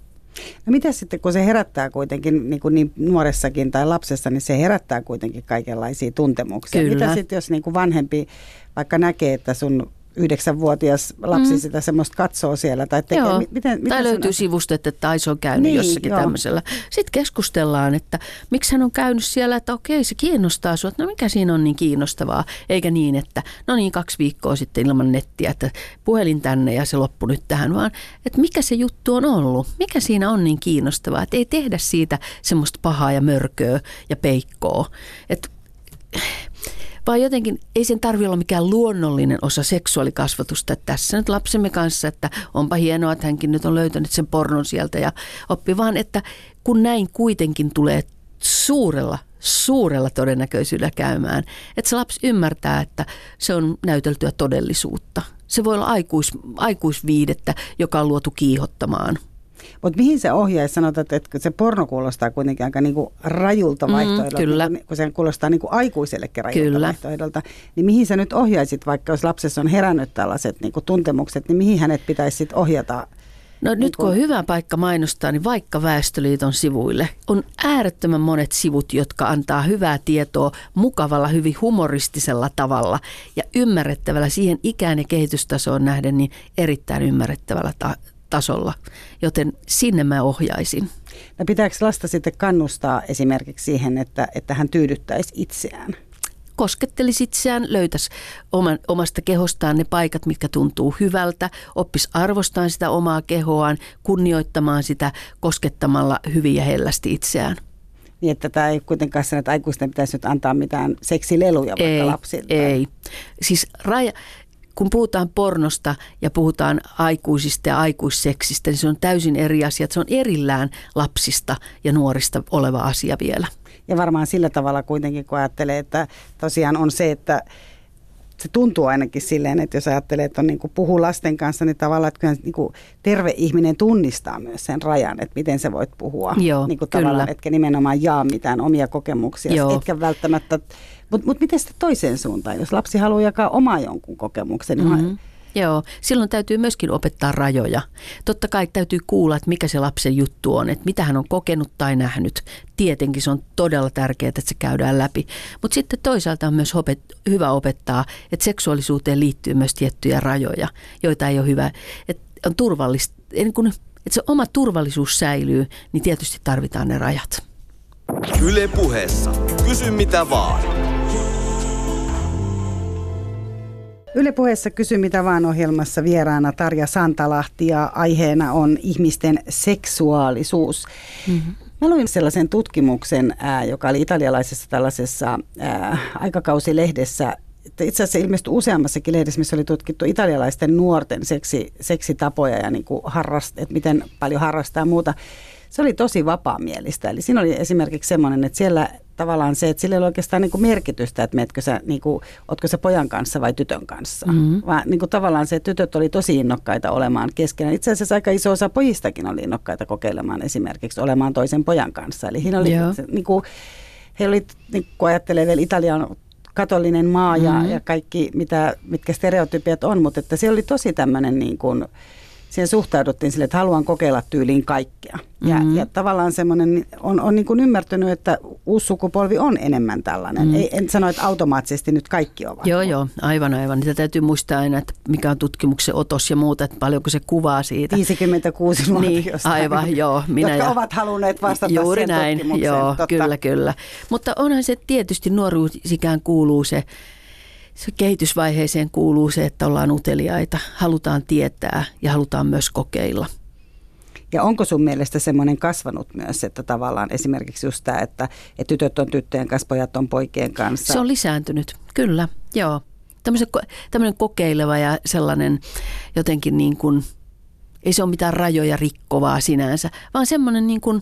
No mitä sitten, kun se herättää kuitenkin niin, kuin niin nuoressakin tai lapsessa, niin se herättää kuitenkin kaikenlaisia tuntemuksia. Kyllä. Mitä sitten, jos niin kuin vanhempi vaikka näkee, että sun yhdeksänvuotias lapsi mm. sitä semmoista katsoo siellä. Tai, tekee, joo. Miten, miten tai löytyy sivusta, että Taiso on käynyt niin, jossakin joo. tämmöisellä. Sitten keskustellaan, että miksi hän on käynyt siellä, että okei se kiinnostaa sinua, no mikä siinä on niin kiinnostavaa. Eikä niin, että no niin kaksi viikkoa sitten ilman nettiä, että puhelin tänne ja se loppu nyt tähän, vaan että mikä se juttu on ollut. Mikä siinä on niin kiinnostavaa, että ei tehdä siitä semmoista pahaa ja mörköä ja peikkoa. Että vaan jotenkin ei sen tarvitse olla mikään luonnollinen osa seksuaalikasvatusta. Että tässä nyt lapsemme kanssa, että onpa hienoa, että hänkin nyt on löytänyt sen pornon sieltä ja oppi vaan, että kun näin kuitenkin tulee suurella, suurella todennäköisyydellä käymään, että se lapsi ymmärtää, että se on näyteltyä todellisuutta. Se voi olla aikuis, aikuisviidettä, joka on luotu kiihottamaan – mutta mihin se ohjaisi? Sanotaan, että se porno kuulostaa kuitenkin aika niinku rajulta mm, vaihtoehdolta, kyllä. kun se kuulostaa niinku aikuisellekin rajulta kyllä. vaihtoehdolta. Niin mihin sä nyt ohjaisit, vaikka jos lapsessa on herännyt tällaiset niinku tuntemukset, niin mihin hänet pitäisi sit ohjata No nyt niin kun on hyvä paikka mainostaa, niin vaikka Väestöliiton sivuille on äärettömän monet sivut, jotka antaa hyvää tietoa mukavalla, hyvin humoristisella tavalla ja ymmärrettävällä siihen ikään ja kehitystasoon nähden niin erittäin ymmärrettävällä ta- tasolla, joten sinne mä ohjaisin. No pitääkö lasta sitten kannustaa esimerkiksi siihen, että, että hän tyydyttäisi itseään? koskettelisi itseään, löytäisi oman, omasta kehostaan ne paikat, mitkä tuntuu hyvältä, oppisi arvostamaan sitä omaa kehoaan, kunnioittamaan sitä koskettamalla hyvin ja hellästi itseään. Niin, että tämä ei kuitenkaan sen, että aikuisten pitäisi nyt antaa mitään seksileluja vaikka ei, lapsille. Ei, siis raja, kun puhutaan pornosta ja puhutaan aikuisista ja aikuisseksistä, niin se on täysin eri asia. Se on erillään lapsista ja nuorista oleva asia vielä. Ja varmaan sillä tavalla kuitenkin, kun ajattelee, että tosiaan on se, että se tuntuu ainakin silleen, että jos ajattelee, että on niin kuin puhuu lasten kanssa, niin tavallaan, että kyllä niin kuin terve ihminen tunnistaa myös sen rajan, että miten sä voit puhua. Joo, niin kuin kyllä. tavallaan, etkä nimenomaan jaa mitään omia kokemuksia, Joo. etkä välttämättä, mutta mut miten sitten toiseen suuntaan, jos lapsi haluaa jakaa omaa jonkun kokemuksen, niin mm-hmm. Joo, silloin täytyy myöskin opettaa rajoja. Totta kai täytyy kuulla, että mikä se lapsen juttu on, että mitä hän on kokenut tai nähnyt. Tietenkin se on todella tärkeää, että se käydään läpi. Mutta sitten toisaalta on myös opet, hyvä opettaa, että seksuaalisuuteen liittyy myös tiettyjä rajoja, joita ei ole hyvä. Että on turvallista, niin kun, että se oma turvallisuus säilyy, niin tietysti tarvitaan ne rajat. Yle puheessa. Kysy mitä vaan. Yle puheessa Kysy mitä vaan ohjelmassa vieraana Tarja Santalahti ja aiheena on ihmisten seksuaalisuus. Mm-hmm. Mä luin sellaisen tutkimuksen, ää, joka oli italialaisessa tällaisessa ää, aikakausilehdessä, itse asiassa ilmestyi useammassakin lehdessä, missä oli tutkittu italialaisten nuorten seksi, seksitapoja ja niin kuin harrast, että miten paljon harrastaa ja muuta. Se oli tosi vapaamielistä. Eli siinä oli esimerkiksi semmoinen, että siellä tavallaan se, että sillä ei ole oikeastaan niin kuin merkitystä, että meetkö sä, niin kuin, ootko sä pojan kanssa vai tytön kanssa. Mm-hmm. Vaan niin kuin tavallaan se, että tytöt oli tosi innokkaita olemaan keskenään. Itse asiassa aika iso osa pojistakin oli innokkaita kokeilemaan esimerkiksi olemaan toisen pojan kanssa. Eli siinä oli, se, niin kuin, he oli, niin kuin ajattelee vielä Italian katolinen maa ja, mm-hmm. ja kaikki, mitä, mitkä stereotypiat on, mutta että se oli tosi tämmöinen niin kuin, siihen suhtauduttiin sille, että haluan kokeilla tyyliin kaikkea. Ja, mm-hmm. ja tavallaan semmoinen, on, on niin kuin ymmärtänyt, että uusi sukupolvi on enemmän tällainen. Mm. Ei, en sano, että automaattisesti nyt kaikki ovat. Joo, joo, aivan, aivan. Niitä täytyy muistaa aina, että mikä on tutkimuksen otos ja muuta, että paljonko se kuvaa siitä. 56 niin, aivan, joo. Minä jotka ja, ovat halunneet vastata Juuri siihen näin, joo, Totta. kyllä, kyllä. Mutta onhan se tietysti nuoruusikään kuuluu se, se kehitysvaiheeseen kuuluu se, että ollaan uteliaita, halutaan tietää ja halutaan myös kokeilla. Ja onko sun mielestä semmoinen kasvanut myös, että tavallaan esimerkiksi just tämä, että, että tytöt on tyttöjen kanssa, pojat on poikien kanssa? Se on lisääntynyt, kyllä, joo. Tämmöinen kokeileva ja sellainen jotenkin niin kuin, ei se ole mitään rajoja rikkovaa sinänsä, vaan semmoinen niin kuin,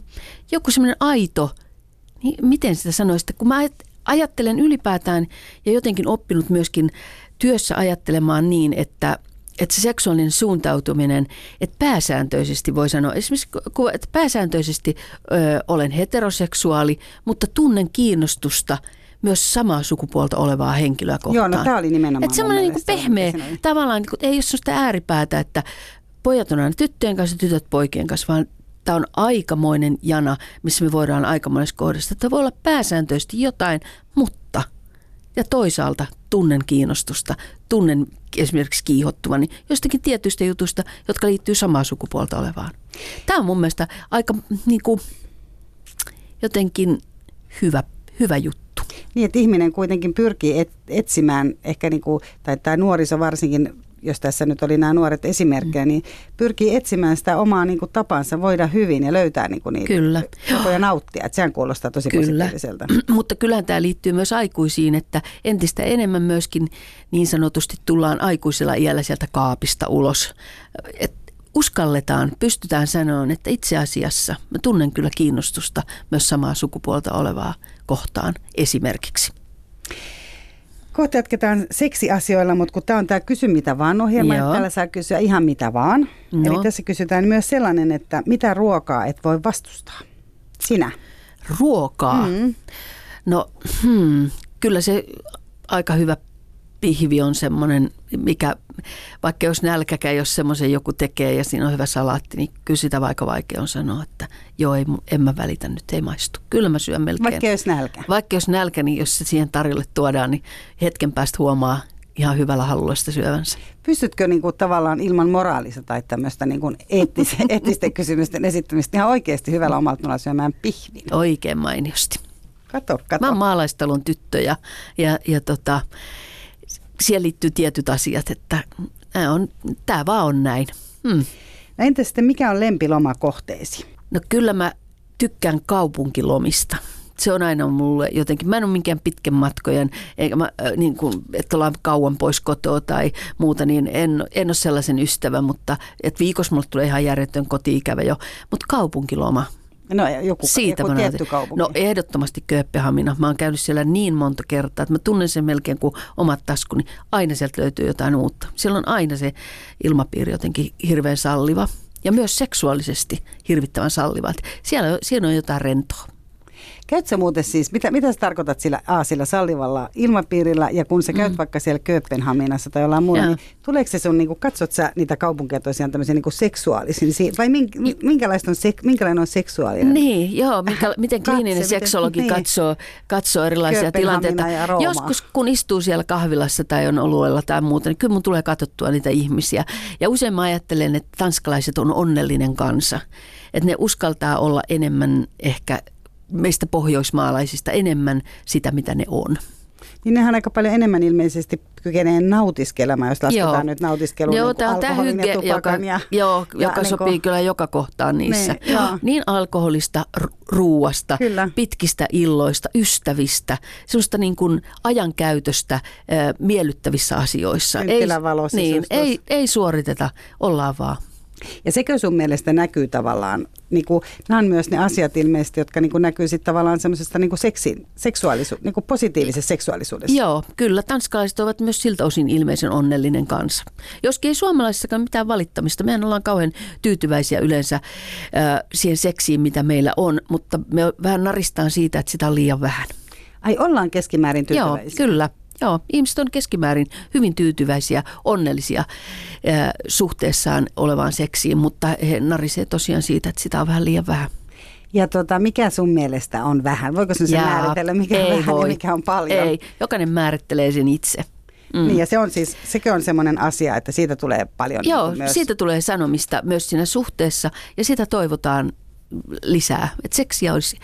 joku semmoinen aito, niin miten sitä sanoisi, että kun mä ajattelen ylipäätään ja jotenkin oppinut myöskin työssä ajattelemaan niin, että, että se seksuaalinen suuntautuminen, että pääsääntöisesti voi sanoa, esimerkiksi että pääsääntöisesti ö, olen heteroseksuaali, mutta tunnen kiinnostusta myös samaa sukupuolta olevaa henkilöä kohtaan. Joo, no tämä oli nimenomaan Että semmoinen niin pehmeä, tavallaan niin kuin, ei ole sellaista ääripäätä, että pojat on aina tyttöjen kanssa, tytöt poikien kanssa, vaan tämä on aikamoinen jana, missä me voidaan aikamoisessa kohdassa. Tämä voi olla pääsääntöisesti jotain, mutta ja toisaalta tunnen kiinnostusta, tunnen esimerkiksi kiihottuvani jostakin tietystä jutusta, jotka liittyy samaa sukupuolta olevaan. Tämä on mun mielestä aika niin kuin, jotenkin hyvä, hyvä juttu. Niin, että ihminen kuitenkin pyrkii et, etsimään, ehkä niin kuin, tai tämä nuoriso varsinkin jos tässä nyt oli nämä nuoret esimerkkejä, mm. niin pyrkii etsimään sitä omaa niin kuin, tapansa voida hyvin ja löytää niin kuin, niitä Kyllä. tapoja nauttia. Että sehän kuulostaa tosi Kyllä. positiiviselta. Mutta kyllähän tämä liittyy myös aikuisiin, että entistä enemmän myöskin niin sanotusti tullaan aikuisella iällä sieltä kaapista ulos. Et uskalletaan, pystytään sanomaan, että itse asiassa mä tunnen kyllä kiinnostusta myös samaa sukupuolta olevaa kohtaan esimerkiksi. Kohta jatketaan seksiasioilla, mutta kun tämä on tämä Kysy mitä vaan ohjelma, että täällä saa kysyä ihan mitä vaan. No. Eli tässä kysytään myös sellainen, että mitä ruokaa et voi vastustaa? Sinä. Ruokaa? Mm. No, hmm, kyllä se aika hyvä pihvi on semmoinen, mikä vaikka jos nälkäkään, jos semmoisen joku tekee ja siinä on hyvä salaatti, niin kyllä sitä vaikka vaikea on sanoa, että joo, ei, en mä välitä nyt, ei maistu. Kyllä mä syön melkein. Vaikka jos nälkä. Vaikka jos nälkä, niin jos se siihen tarjolle tuodaan, niin hetken päästä huomaa ihan hyvällä halulla sitä syövänsä. Pystytkö niin kuin, tavallaan ilman moraalista tai tämmöistä niin kuin eettise, eettisten kysymysten esittämistä ihan oikeasti hyvällä omalta syömään pihvin? Oikein mainiosti. Kato, kato. Mä oon maalaistalon tyttö ja, ja, ja tota, siihen liittyy tietyt asiat, että tämä, on, tämä vaan on näin. Hmm. No entä sitten mikä on lempilomakohteesi? No kyllä mä tykkään kaupunkilomista se on aina mulle jotenkin, mä en ole minkään pitkän matkojen, eikä mä, äh, niin kuin, että ollaan kauan pois kotoa tai muuta, niin en, en ole sellaisen ystävä, mutta että viikossa mulle tulee ihan järjetön koti-ikävä jo, mutta kaupunkiloma, No joku, Siitä joku tietty kaupunki. No ehdottomasti Kööpenhamina. Mä oon käynyt siellä niin monta kertaa, että mä tunnen sen melkein kuin omat taskuni. Aina sieltä löytyy jotain uutta. Siellä on aina se ilmapiiri jotenkin hirveän salliva. Ja myös seksuaalisesti hirvittävän salliva. Siellä, siellä on jotain rentoa. Käytkö muuten siis, mitä, mitä sä tarkoitat sillä, a, sillä sallivalla ilmapiirillä ja kun sä käyt mm. vaikka siellä Kööpenhaminassa tai jollain muulla, niin tuleeko se sun, niin kuin, katsot sä niitä kaupunkeja tosiaan tämmöisiä niin seksuaalisin, vai mink, minkälaista on, sek, minkälainen on seksuaalinen? Niin, joo, minkä, miten kliininen Katse, seksologi miten, niin. katsoo, katsoo erilaisia tilanteita. Joskus kun istuu siellä kahvilassa tai on oluella tai muuta, niin kyllä mun tulee katsottua niitä ihmisiä. Ja usein mä ajattelen, että tanskalaiset on onnellinen kansa. Että ne uskaltaa olla enemmän ehkä meistä pohjoismaalaisista enemmän sitä, mitä ne on. Niin nehän aika paljon enemmän ilmeisesti kykenee nautiskelemaan, jos lasketaan joo. nyt nautiskelun joo, niin alkoholin hygge, ja joka, ja, joo, ja joka niin sopii kuin, kyllä joka kohtaan niissä. Ne, niin alkoholista, ruuasta, kyllä. pitkistä illoista, ystävistä, sellaista niin kuin ajankäytöstä äh, miellyttävissä asioissa. Ei, niin, ei, ei suoriteta, ollaan vaan. Ja sekö sun mielestä näkyy tavallaan, niin kuin, nämä on myös ne asiat ilmeisesti, jotka niin kuin näkyy sitten tavallaan semmoisesta niin seksi, seksuaalisuus, niin kuin positiivisessa seksuaalisuudessa. Joo, kyllä. Tanskalaiset ovat myös siltä osin ilmeisen onnellinen kanssa. Joskin ei suomalaisissakaan mitään valittamista. Mehän ollaan kauhean tyytyväisiä yleensä äh, siihen seksiin, mitä meillä on, mutta me vähän naristaan siitä, että sitä on liian vähän. Ai ollaan keskimäärin tyytyväisiä? Joo, kyllä. Joo, ihmiset on keskimäärin hyvin tyytyväisiä, onnellisia äh, suhteessaan olevaan seksiin, mutta he narisee tosiaan siitä, että sitä on vähän liian vähän. Ja tota, mikä sun mielestä on vähän? Voiko sen määritellä, mikä on vähän voi. ja mikä on paljon? Ei, jokainen määrittelee sen itse. Mm. Niin ja se on siis, sekin on semmoinen asia, että siitä tulee paljon. Joo, niin myös. siitä tulee sanomista myös siinä suhteessa ja sitä toivotaan lisää. Että seksiä olisi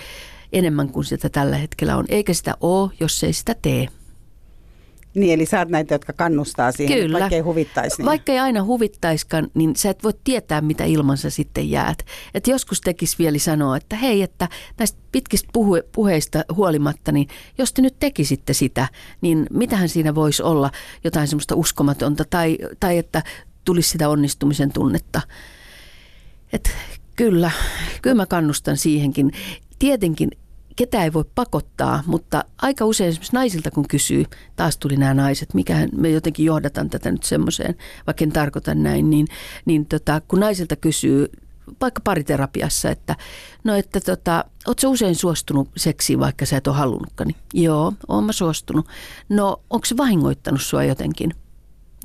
enemmän kuin sitä tällä hetkellä on, eikä sitä ole, jos ei sitä tee. Niin, eli sä oot näitä, jotka kannustaa siihen, Kyllä. vaikka ei huvittaisi. Niin. Vaikka ei aina huvittaiskaan, niin sä et voi tietää, mitä ilman sä sitten jäät. Et joskus tekisi vielä sanoa, että hei, että näistä pitkistä puhe- puheista huolimatta, niin jos te nyt tekisitte sitä, niin mitähän siinä voisi olla jotain semmoista uskomatonta tai, tai että tulisi sitä onnistumisen tunnetta. Et kyllä, kyllä mä kannustan siihenkin. Tietenkin ketä ei voi pakottaa, mutta aika usein esimerkiksi naisilta kun kysyy, taas tuli nämä naiset, mikä me jotenkin johdatan tätä nyt semmoiseen, vaikka en tarkoita näin, niin, niin tota, kun naisilta kysyy vaikka pariterapiassa, että no että tota, ootko usein suostunut seksiin, vaikka sä et ole halunnutkaan? Niin, Joo, oon mä suostunut. No, onko se vahingoittanut sua jotenkin?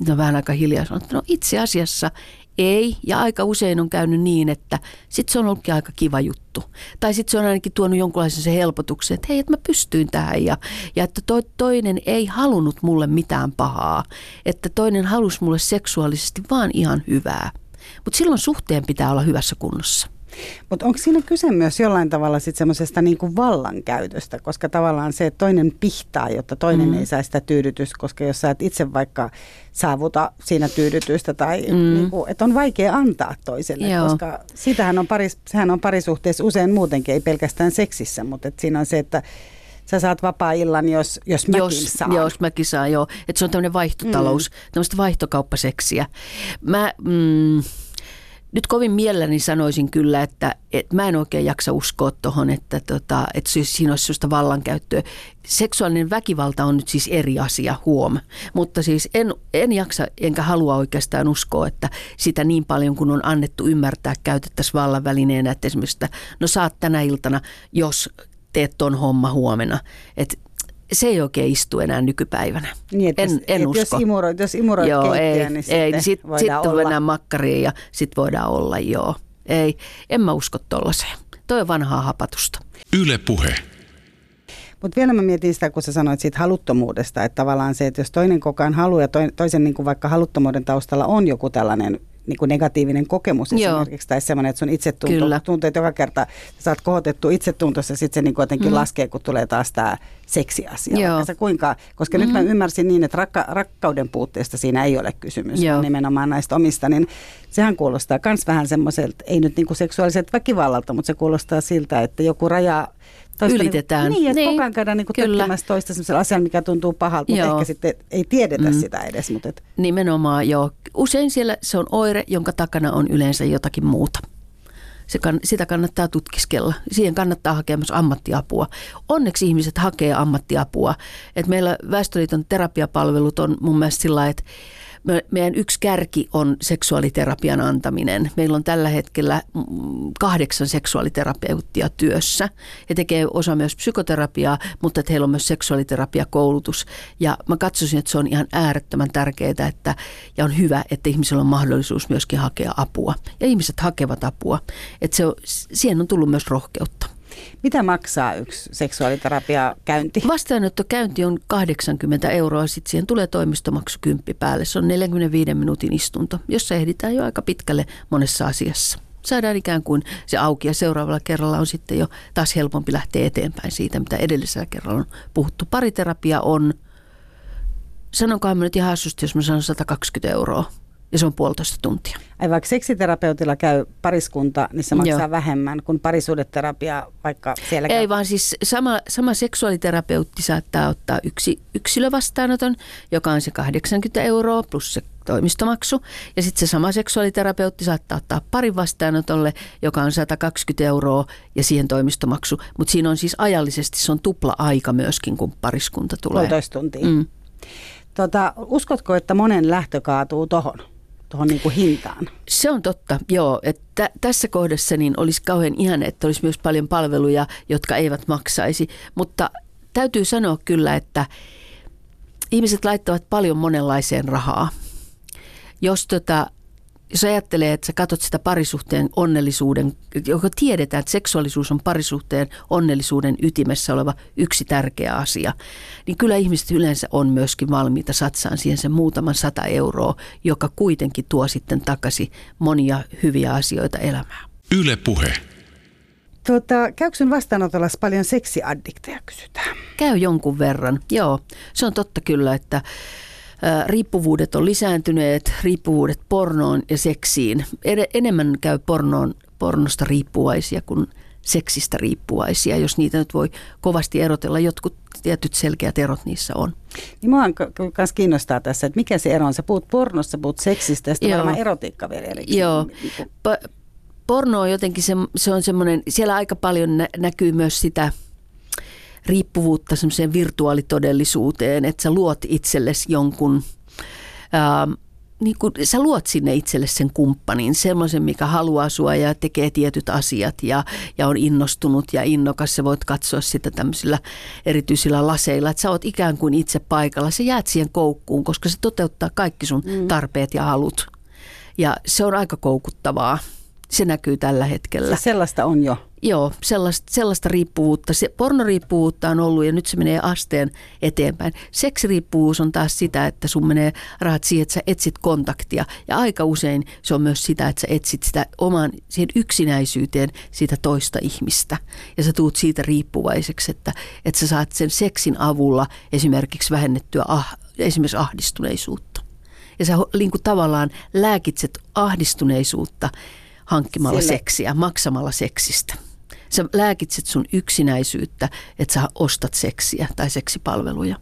No vähän aika hiljaa sanottu, no itse asiassa ei, ja aika usein on käynyt niin, että sit se on ollutkin aika kiva juttu. Tai sitten se on ainakin tuonut jonkunlaisen se helpotuksen, että hei, että mä pystyin tähän ja, ja että to, toinen ei halunnut mulle mitään pahaa. Että toinen halusi mulle seksuaalisesti vaan ihan hyvää. Mutta silloin suhteen pitää olla hyvässä kunnossa. Mutta onko siinä kyse myös jollain tavalla sitten semmoisesta niinku vallankäytöstä, koska tavallaan se, että toinen pihtaa, jotta toinen mm. ei saa sitä tyydytystä, koska jos sä et itse vaikka saavuta siinä tyydytystä tai mm. niinku, että on vaikea antaa toiselle, Joo. koska sitähän on paris, sehän on parisuhteessa usein muutenkin, ei pelkästään seksissä, mutta et siinä on se, että sä saat vapaa-illan, jos, jos mäkin jos, saan. Jos mäkin saan, joo. Että se on tämmöinen vaihtotalous, mm. tämmöistä vaihtokauppaseksiä. Mä... Mm, nyt kovin mielelläni sanoisin kyllä, että, että mä en oikein jaksa uskoa tuohon, että, tota, että siinä olisi sellaista vallankäyttöä. Seksuaalinen väkivalta on nyt siis eri asia, huom. Mutta siis en, en jaksa enkä halua oikeastaan uskoa, että sitä niin paljon kuin on annettu ymmärtää käytettäisiin vallan välineenä, että esimerkiksi, että no saat tänä iltana, jos teet ton homma huomenna. Että se ei oikein istu enää nykypäivänä. Niin, että en, jos, en että usko. Jos imuroit, jos imuroit joo, keittiö, ei, niin ei, sitten niin sit, voidaan sitten olla. mennään makkariin ja sitten voidaan olla, joo. Ei, en mä usko tollaiseen. Toi on vanhaa hapatusta. Yle Puhe. Mutta vielä mä mietin sitä, kun sä sanoit siitä haluttomuudesta, että tavallaan se, että jos toinen koko ajan haluaa ja toisen niin kuin vaikka haluttomuuden taustalla on joku tällainen niin kuin negatiivinen kokemus Joo. esimerkiksi, tai semmoinen, että sun itsetunto, tunteet joka kerta, sä saat kohotettua itsetuntossa, sitten se niin kuin jotenkin mm. laskee, kun tulee taas tämä seksiasia. Joo. Kuinka, koska mm. nyt mä ymmärsin niin, että rakka, rakkauden puutteesta siinä ei ole kysymys, Joo. nimenomaan näistä omista, niin sehän kuulostaa myös vähän semmoiselta, ei nyt niin kuin seksuaaliselta väkivallalta, mutta se kuulostaa siltä, että joku raja Ylitetään. Niin, että Niin, koko ajan käydään niin tökkimässä toista sellaisella asialla, mikä tuntuu pahalta, mutta Joo. ehkä sitten ei tiedetä mm. sitä edes. Mutta et, Nimenomaan joo. Usein siellä se on oire, jonka takana on yleensä jotakin muuta. Se kann, sitä kannattaa tutkiskella. Siihen kannattaa hakea myös ammattiapua. Onneksi ihmiset hakee ammattiapua. Et meillä Väestöliiton terapiapalvelut on mun mielestä sillä että me- meidän yksi kärki on seksuaaliterapian antaminen. Meillä on tällä hetkellä mm, kahdeksan seksuaaliterapeuttia työssä. He tekee osa myös psykoterapiaa, mutta että heillä on myös seksuaaliterapiakoulutus. Ja mä katsoisin, että se on ihan äärettömän tärkeää että, ja on hyvä, että ihmisillä on mahdollisuus myöskin hakea apua. Ja ihmiset hakevat apua. Että se on, siihen on tullut myös rohkeutta. Mitä maksaa yksi seksuaaliterapia-käynti? Vastaanottokäynti on 80 euroa, sitten siihen tulee toimistomaksu 10 päälle. Se on 45 minuutin istunto, jossa ehditään jo aika pitkälle monessa asiassa. Saadaan ikään kuin se auki ja seuraavalla kerralla on sitten jo taas helpompi lähteä eteenpäin siitä, mitä edellisellä kerralla on puhuttu. Pariterapia on, sanonkohan mä nyt ihan hassusti, jos mä sanon 120 euroa ja se on puolitoista tuntia. Ai vaikka seksiterapeutilla käy pariskunta, niin se maksaa Joo. vähemmän kuin parisuudeterapia, vaikka siellä käy. Ei vaan siis sama, sama seksuaaliterapeutti saattaa ottaa yksi yksilövastaanoton, joka on se 80 euroa plus se toimistomaksu. Ja sitten se sama seksuaaliterapeutti saattaa ottaa parin vastaanotolle, joka on 120 euroa ja siihen toimistomaksu. Mutta siinä on siis ajallisesti, se on tupla aika myöskin, kun pariskunta tulee. Puolitoista tuntia. Mm. Tota, uskotko, että monen lähtö kaatuu tohon, tohon niinku hintaan? Se on totta, joo. Että tässä kohdassa niin olisi kauhean ihana, että olisi myös paljon palveluja, jotka eivät maksaisi. Mutta täytyy sanoa kyllä, että ihmiset laittavat paljon monenlaiseen rahaa. Jos, tota, jos ajattelee, että sä katsot sitä parisuhteen onnellisuuden, joka tiedetään, että seksuaalisuus on parisuhteen onnellisuuden ytimessä oleva yksi tärkeä asia, niin kyllä ihmiset yleensä on myöskin valmiita satsaan siihen sen muutaman sata euroa, joka kuitenkin tuo sitten takaisin monia hyviä asioita elämään. Yle Puhe. Tota, käykö sun vastaanotolla paljon seksiaddikteja, kysytään. Käy jonkun verran, joo. Se on totta kyllä, että riippuvuudet on lisääntyneet, riippuvuudet pornoon ja seksiin. Enemmän käy pornoon, pornosta riippuvaisia kuin seksistä riippuvaisia, jos niitä nyt voi kovasti erotella. Jotkut tietyt selkeät erot niissä on. Niin mua myös kiinnostaa tässä, että mikä se ero on. Sä puhut pornossa, puhut seksistä ja sitten Joo. varmaan erotiikka vielä erikseen. Joo. Niinku- Pa- porno on jotenkin se, se on semmoinen, siellä aika paljon nä- näkyy myös sitä riippuvuutta semmoiseen virtuaalitodellisuuteen, että sä luot itsellesi jonkun, ää, niin kuin, sä luot sinne itselle sen kumppanin, semmoisen, mikä haluaa sua ja tekee tietyt asiat ja, ja on innostunut ja innokas. Sä voit katsoa sitä tämmöisillä erityisillä laseilla, että sä oot ikään kuin itse paikalla. Sä jäät siihen koukkuun, koska se toteuttaa kaikki sun tarpeet ja halut. Ja se on aika koukuttavaa. Se näkyy tällä hetkellä. Siis sellaista on jo. Joo, sellaista, sellaista riippuvuutta. Se, pornoriippuvuutta on ollut ja nyt se menee asteen eteenpäin. Seksiriippuvuus on taas sitä, että sun menee rahat siihen, että sä etsit kontaktia. Ja aika usein se on myös sitä, että sä etsit sitä oman siihen yksinäisyyteen siitä toista ihmistä. Ja sä tuut siitä riippuvaiseksi, että, että sä saat sen seksin avulla esimerkiksi vähennettyä ah, esimerkiksi ahdistuneisuutta. Ja sä niin kuin tavallaan lääkitset ahdistuneisuutta hankkimalla Sille- seksiä, maksamalla seksistä. Sä lääkitset sun yksinäisyyttä, että sä ostat seksiä tai seksipalveluja.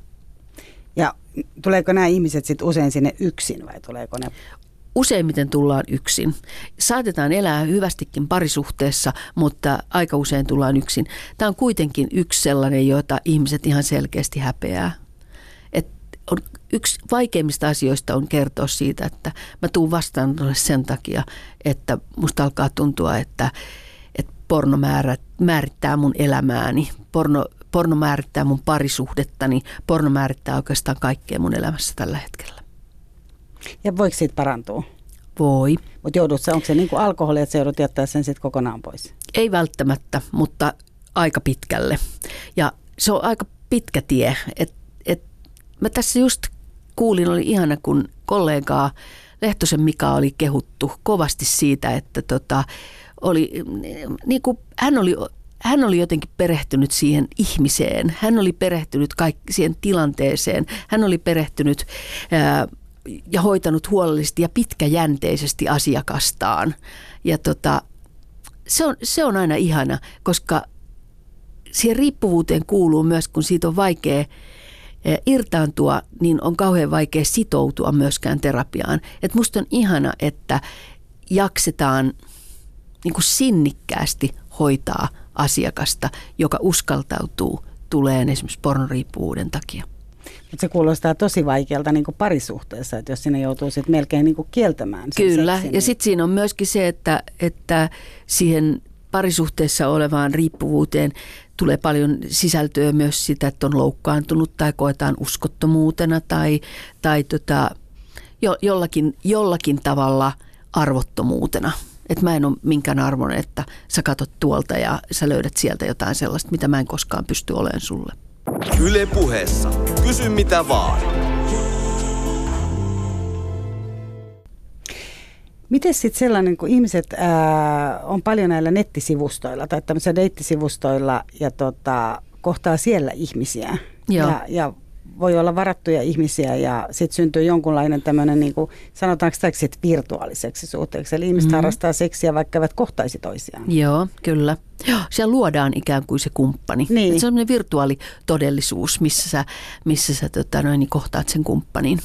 Ja tuleeko nämä ihmiset sitten usein sinne yksin vai tuleeko ne? Useimmiten tullaan yksin. Saatetaan elää hyvästikin parisuhteessa, mutta aika usein tullaan yksin. Tämä on kuitenkin yksi sellainen, jota ihmiset ihan selkeästi häpeää. Et on, yksi vaikeimmista asioista on kertoa siitä, että mä tuun vastaan sen takia, että musta alkaa tuntua, että, että porno määrä, määrittää mun elämääni. Porno, porno määrittää mun parisuhdettani, porno määrittää oikeastaan kaikkea mun elämässä tällä hetkellä. Ja voiko siitä parantua? Voi. Mutta joudut onko se niin kuin alkoholi, että se joudut jättää sen sitten kokonaan pois? Ei välttämättä, mutta aika pitkälle. Ja se on aika pitkä tie. Et, et, mä tässä just kuulin, oli ihana, kun kollegaa Lehtosen Mika oli kehuttu kovasti siitä, että tota, oli, niin kuin, hän oli hän oli jotenkin perehtynyt siihen ihmiseen. Hän oli perehtynyt kaikki siihen tilanteeseen. Hän oli perehtynyt ää, ja hoitanut huolellisesti ja pitkäjänteisesti asiakastaan. Ja tota, se, on, se on aina ihana, koska siihen riippuvuuteen kuuluu myös, kun siitä on vaikea irtaantua, niin on kauhean vaikea sitoutua myöskään terapiaan. Et musta on ihana, että jaksetaan niin kuin sinnikkäästi hoitaa asiakasta, joka uskaltautuu tuleen esimerkiksi pornoriippuvuuden takia. Mutta se kuulostaa tosi vaikealta niin parisuhteessa, että jos sinne joutuu sit melkein niin kieltämään sen Kyllä, seksin, ja niin... sitten siinä on myöskin se, että, että siihen parisuhteessa olevaan riippuvuuteen tulee paljon sisältöä myös sitä, että on loukkaantunut tai koetaan uskottomuutena tai, tai tota, jo, jollakin, jollakin tavalla arvottomuutena. Että mä en ole minkään arvon, että sä katot tuolta ja sä löydät sieltä jotain sellaista, mitä mä en koskaan pysty olemaan sulle. Yle puheessa. Kysy mitä vaan. Miten sitten sellainen, kun ihmiset ää, on paljon näillä nettisivustoilla tai tämmöisillä deittisivustoilla ja tota, kohtaa siellä ihmisiä Joo. Ja, ja voi olla varattuja ihmisiä ja sitten syntyy jonkunlainen tämmöinen, niin kuin, sanotaanko täksi, virtuaaliseksi suhteeksi. Eli ihmiset mm-hmm. harrastaa seksiä, vaikka eivät kohtaisi toisiaan. Joo, kyllä. Joo, siellä luodaan ikään kuin se kumppani. Niin. Se on sellainen virtuaalitodellisuus, missä sä, missä sä tota, noin, niin kohtaat sen kumppanin.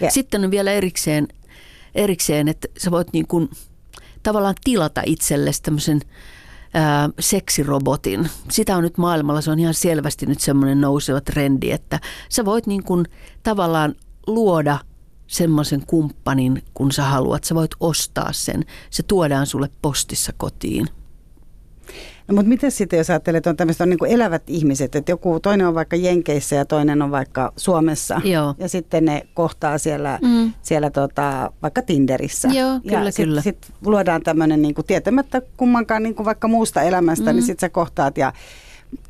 Ja. Sitten on vielä erikseen, erikseen että sä voit niin kuin, tavallaan tilata itsellesi tämmöisen ää, seksirobotin. Sitä on nyt maailmalla, se on ihan selvästi nyt semmoinen nouseva trendi, että sä voit niin kuin tavallaan luoda semmoisen kumppanin, kun sä haluat. Sä voit ostaa sen. Se tuodaan sulle postissa kotiin. No, mutta miten sitten, jos ajattelet, että on tämmöiset on niin elävät ihmiset, että joku toinen on vaikka Jenkeissä ja toinen on vaikka Suomessa. Joo. Ja sitten ne kohtaa siellä, Mm. siellä tota, vaikka Tinderissä. Joo, kyllä, ja sit, kyllä. Sit luodaan tämmöinen niin tietämättä kummankaan niin vaikka muusta elämästä, mm. niin sitten sä kohtaat ja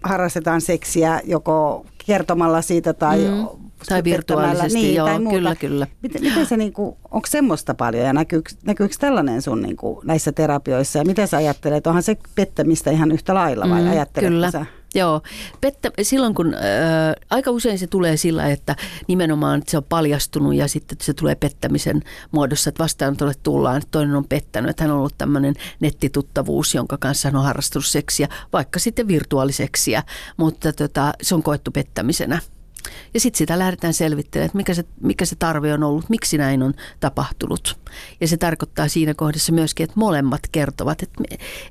harrastetaan seksiä joko kertomalla siitä tai Mm. Tai virtuaalisesti, niin, joo, tai muuta. kyllä, kyllä. Miten, miten se, niin kuin, onko semmoista paljon ja näkyykö, näkyykö tällainen sun niin kuin, näissä terapioissa ja miten sä ajattelet, onhan se pettämistä ihan yhtä lailla vai mm, ajatteletko Kyllä, sä? Joo. Pettä, silloin kun, äh, aika usein se tulee sillä, että nimenomaan että se on paljastunut ja sitten se tulee pettämisen muodossa, että vastaanotolle tullaan, että toinen on pettänyt, että hän on ollut tämmöinen nettituttavuus, jonka kanssa hän on harrastanut seksiä, vaikka sitten virtuaaliseksiä, mutta tota, se on koettu pettämisenä. Ja sitten sitä lähdetään selvittelemään, että mikä se, mikä se tarve on ollut, miksi näin on tapahtunut. Ja se tarkoittaa siinä kohdassa myöskin, että molemmat kertovat, että,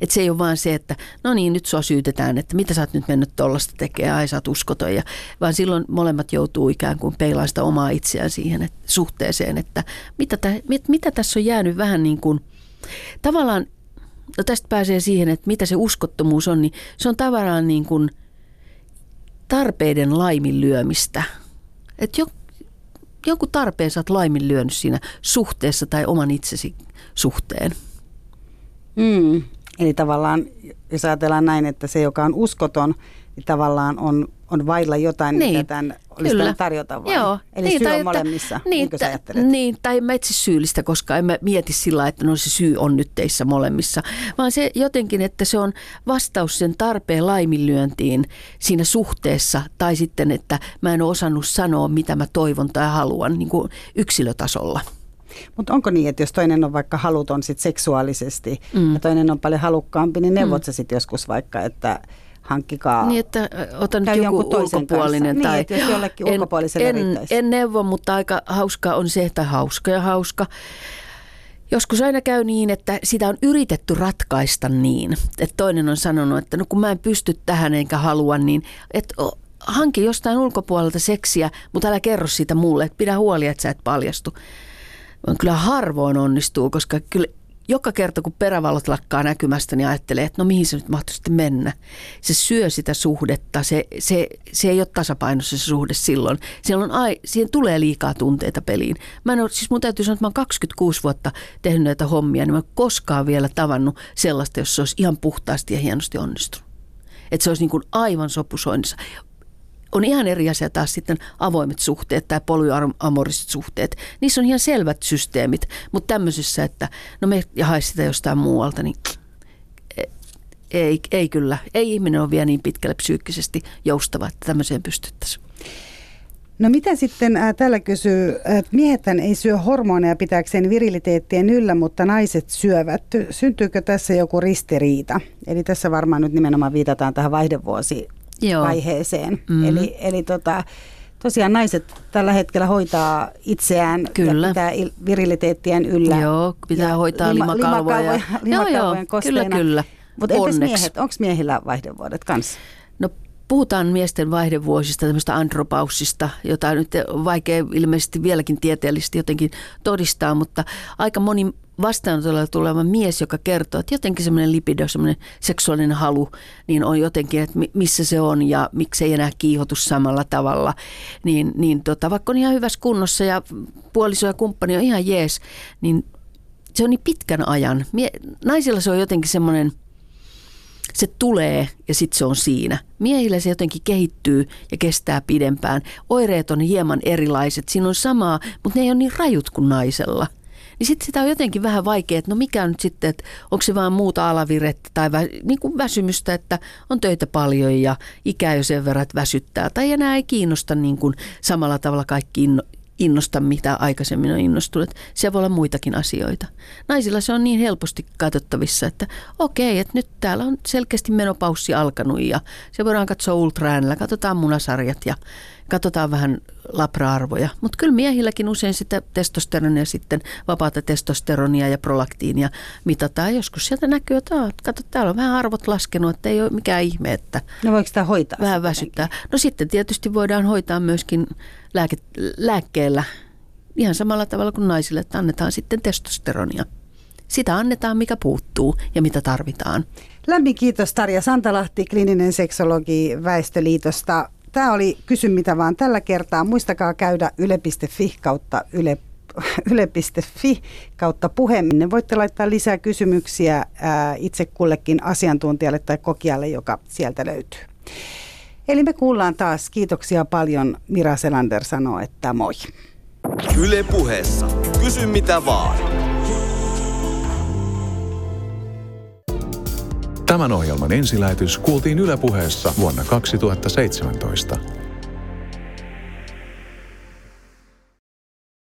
että se ei ole vaan se, että no niin, nyt sua syytetään, että mitä sä oot nyt mennyt tuollaista tekemään, ai sä oot uskoton. Ja, vaan silloin molemmat joutuu ikään kuin peilaamaan sitä omaa itseään siihen että, suhteeseen, että mitä, tä, mit, mitä tässä on jäänyt vähän niin kuin, tavallaan, no tästä pääsee siihen, että mitä se uskottomuus on, niin se on tavallaan niin kuin – tarpeiden laiminlyömistä. Että jo, jonkun tarpeen sä oot laiminlyönyt siinä suhteessa tai oman itsesi suhteen. Mm. Eli tavallaan, jos ajatellaan näin, että se, joka on uskoton, niin tavallaan on, on vailla jotain, Niin, mitä tämän olisi kyllä. tarjota vai? Joo. Eli niin, syy tai on molemmissa, niin, niin, ajattelet? Niin, tai mä etsi syyllistä, koska en mä mieti sillä että no se syy on nyt teissä molemmissa. Vaan se jotenkin, että se on vastaus sen tarpeen laiminlyöntiin siinä suhteessa. Tai sitten, että mä en ole osannut sanoa, mitä mä toivon tai haluan niin kuin yksilötasolla. Mutta onko niin, että jos toinen on vaikka haluton sit seksuaalisesti mm. ja toinen on paljon halukkaampi, niin neuvot mm. sä sitten joskus vaikka, että hankkikaa... Niin, että otan nyt joku ulkopuolinen. kanssa. Tai Niin, että jos jollekin ulkopuoliselle en, riittäisi. en neuvo, mutta aika hauska on se, että hauska ja hauska. Joskus aina käy niin, että sitä on yritetty ratkaista niin, että toinen on sanonut, että no kun mä en pysty tähän enkä halua, niin että hanki jostain ulkopuolelta seksiä, mutta älä kerro siitä mulle, että pidä huoli, että sä et paljastu. Vaan Kyllä harvoin onnistuu, koska kyllä joka kerta kun perävalot lakkaa näkymästä, niin ajattelee, että no mihin se nyt mahtuu sitten mennä. Se syö sitä suhdetta, se, se, se ei ole tasapainossa se suhde silloin. Silloin ai, siihen tulee liikaa tunteita peliin. Mä en ole, siis mun täytyy sanoa, että mä oon 26 vuotta tehnyt näitä hommia, niin mä en koskaan vielä tavannut sellaista, jos se olisi ihan puhtaasti ja hienosti onnistunut. Että se olisi niin kuin aivan sopusoinnissa on ihan eri asia taas sitten avoimet suhteet tai polyamoriset suhteet. Niissä on ihan selvät systeemit, mutta tämmöisissä, että no me hae sitä jostain muualta, niin e, ei, ei kyllä. Ei ihminen ole vielä niin pitkälle psyykkisesti joustava, että tämmöiseen pystyttäisiin. No mitä sitten äh, tällä kysyy, että miehethän ei syö hormoneja pitääkseen viriliteettien yllä, mutta naiset syövät. Syntyykö tässä joku ristiriita? Eli tässä varmaan nyt nimenomaan viitataan tähän vaihdevuosi Joo. vaiheeseen. Mm. Eli, eli tota, tosiaan naiset tällä hetkellä hoitaa itseään kyllä. ja pitää viriliteettiään yllä. Joo, pitää ja hoitaa lima, limakalvoja. limakalvoja joo, joo, kosteena. kyllä, kyllä. Mutta entäs miehet, onko miehillä vaihdevuodet kanssa? No puhutaan miesten vaihdevuosista, tämmöistä andropaussista, jota nyt on vaikea ilmeisesti vieläkin tieteellisesti jotenkin todistaa, mutta aika moni vastaanotolla tuleva mies, joka kertoo, että jotenkin semmoinen lipido, semmoinen seksuaalinen halu, niin on jotenkin, että missä se on ja miksi ei enää kiihotu samalla tavalla. Niin, niin tota, vaikka on ihan hyvässä kunnossa ja puoliso ja kumppani on ihan jees, niin se on niin pitkän ajan. Naisilla se on jotenkin semmoinen – se tulee ja sitten se on siinä. Miehillä se jotenkin kehittyy ja kestää pidempään. Oireet on hieman erilaiset, siinä on samaa, mutta ne ei ole niin rajut kuin naisella. Niin sitten sitä on jotenkin vähän vaikea, että no mikä nyt sitten, että onko se vaan muuta alavirettä tai vä- niin kuin väsymystä, että on töitä paljon ja ikä jo sen verran, että väsyttää. Tai enää ei kiinnosta niin kuin samalla tavalla kaikki innosta, mitä aikaisemmin on innostunut. Se voi olla muitakin asioita. Naisilla se on niin helposti katsottavissa, että okei, että nyt täällä on selkeästi menopaussi alkanut ja se voidaan katsoa ultraäänellä, katsotaan munasarjat ja katsotaan vähän labra-arvoja. Mutta kyllä miehilläkin usein sitä testosteronia sitten, vapaata testosteronia ja prolaktiinia mitataan. Joskus sieltä näkyy, että kato, täällä on vähän arvot laskenut, että ei ole mikään ihme, että no voiko sitä hoitaa? Vähän väsyttää. No sitten tietysti voidaan hoitaa myöskin lääke, lääkkeellä ihan samalla tavalla kuin naisille, että annetaan sitten testosteronia. Sitä annetaan, mikä puuttuu ja mitä tarvitaan. Lämmin kiitos Tarja Santalahti, kliininen seksologi Väestöliitosta. Tämä oli Kysy mitä vaan tällä kertaa. Muistakaa käydä yle.fi kautta yle yle.fi kautta puheminne. Voitte laittaa lisää kysymyksiä itse kullekin asiantuntijalle tai kokijalle, joka sieltä löytyy. Eli me kuullaan taas. Kiitoksia paljon. Mira Selander sanoo, että moi. Yle puheessa. Kysy mitä vaan. Tämän ohjelman ensilähetys kuultiin Yle puheessa vuonna 2017.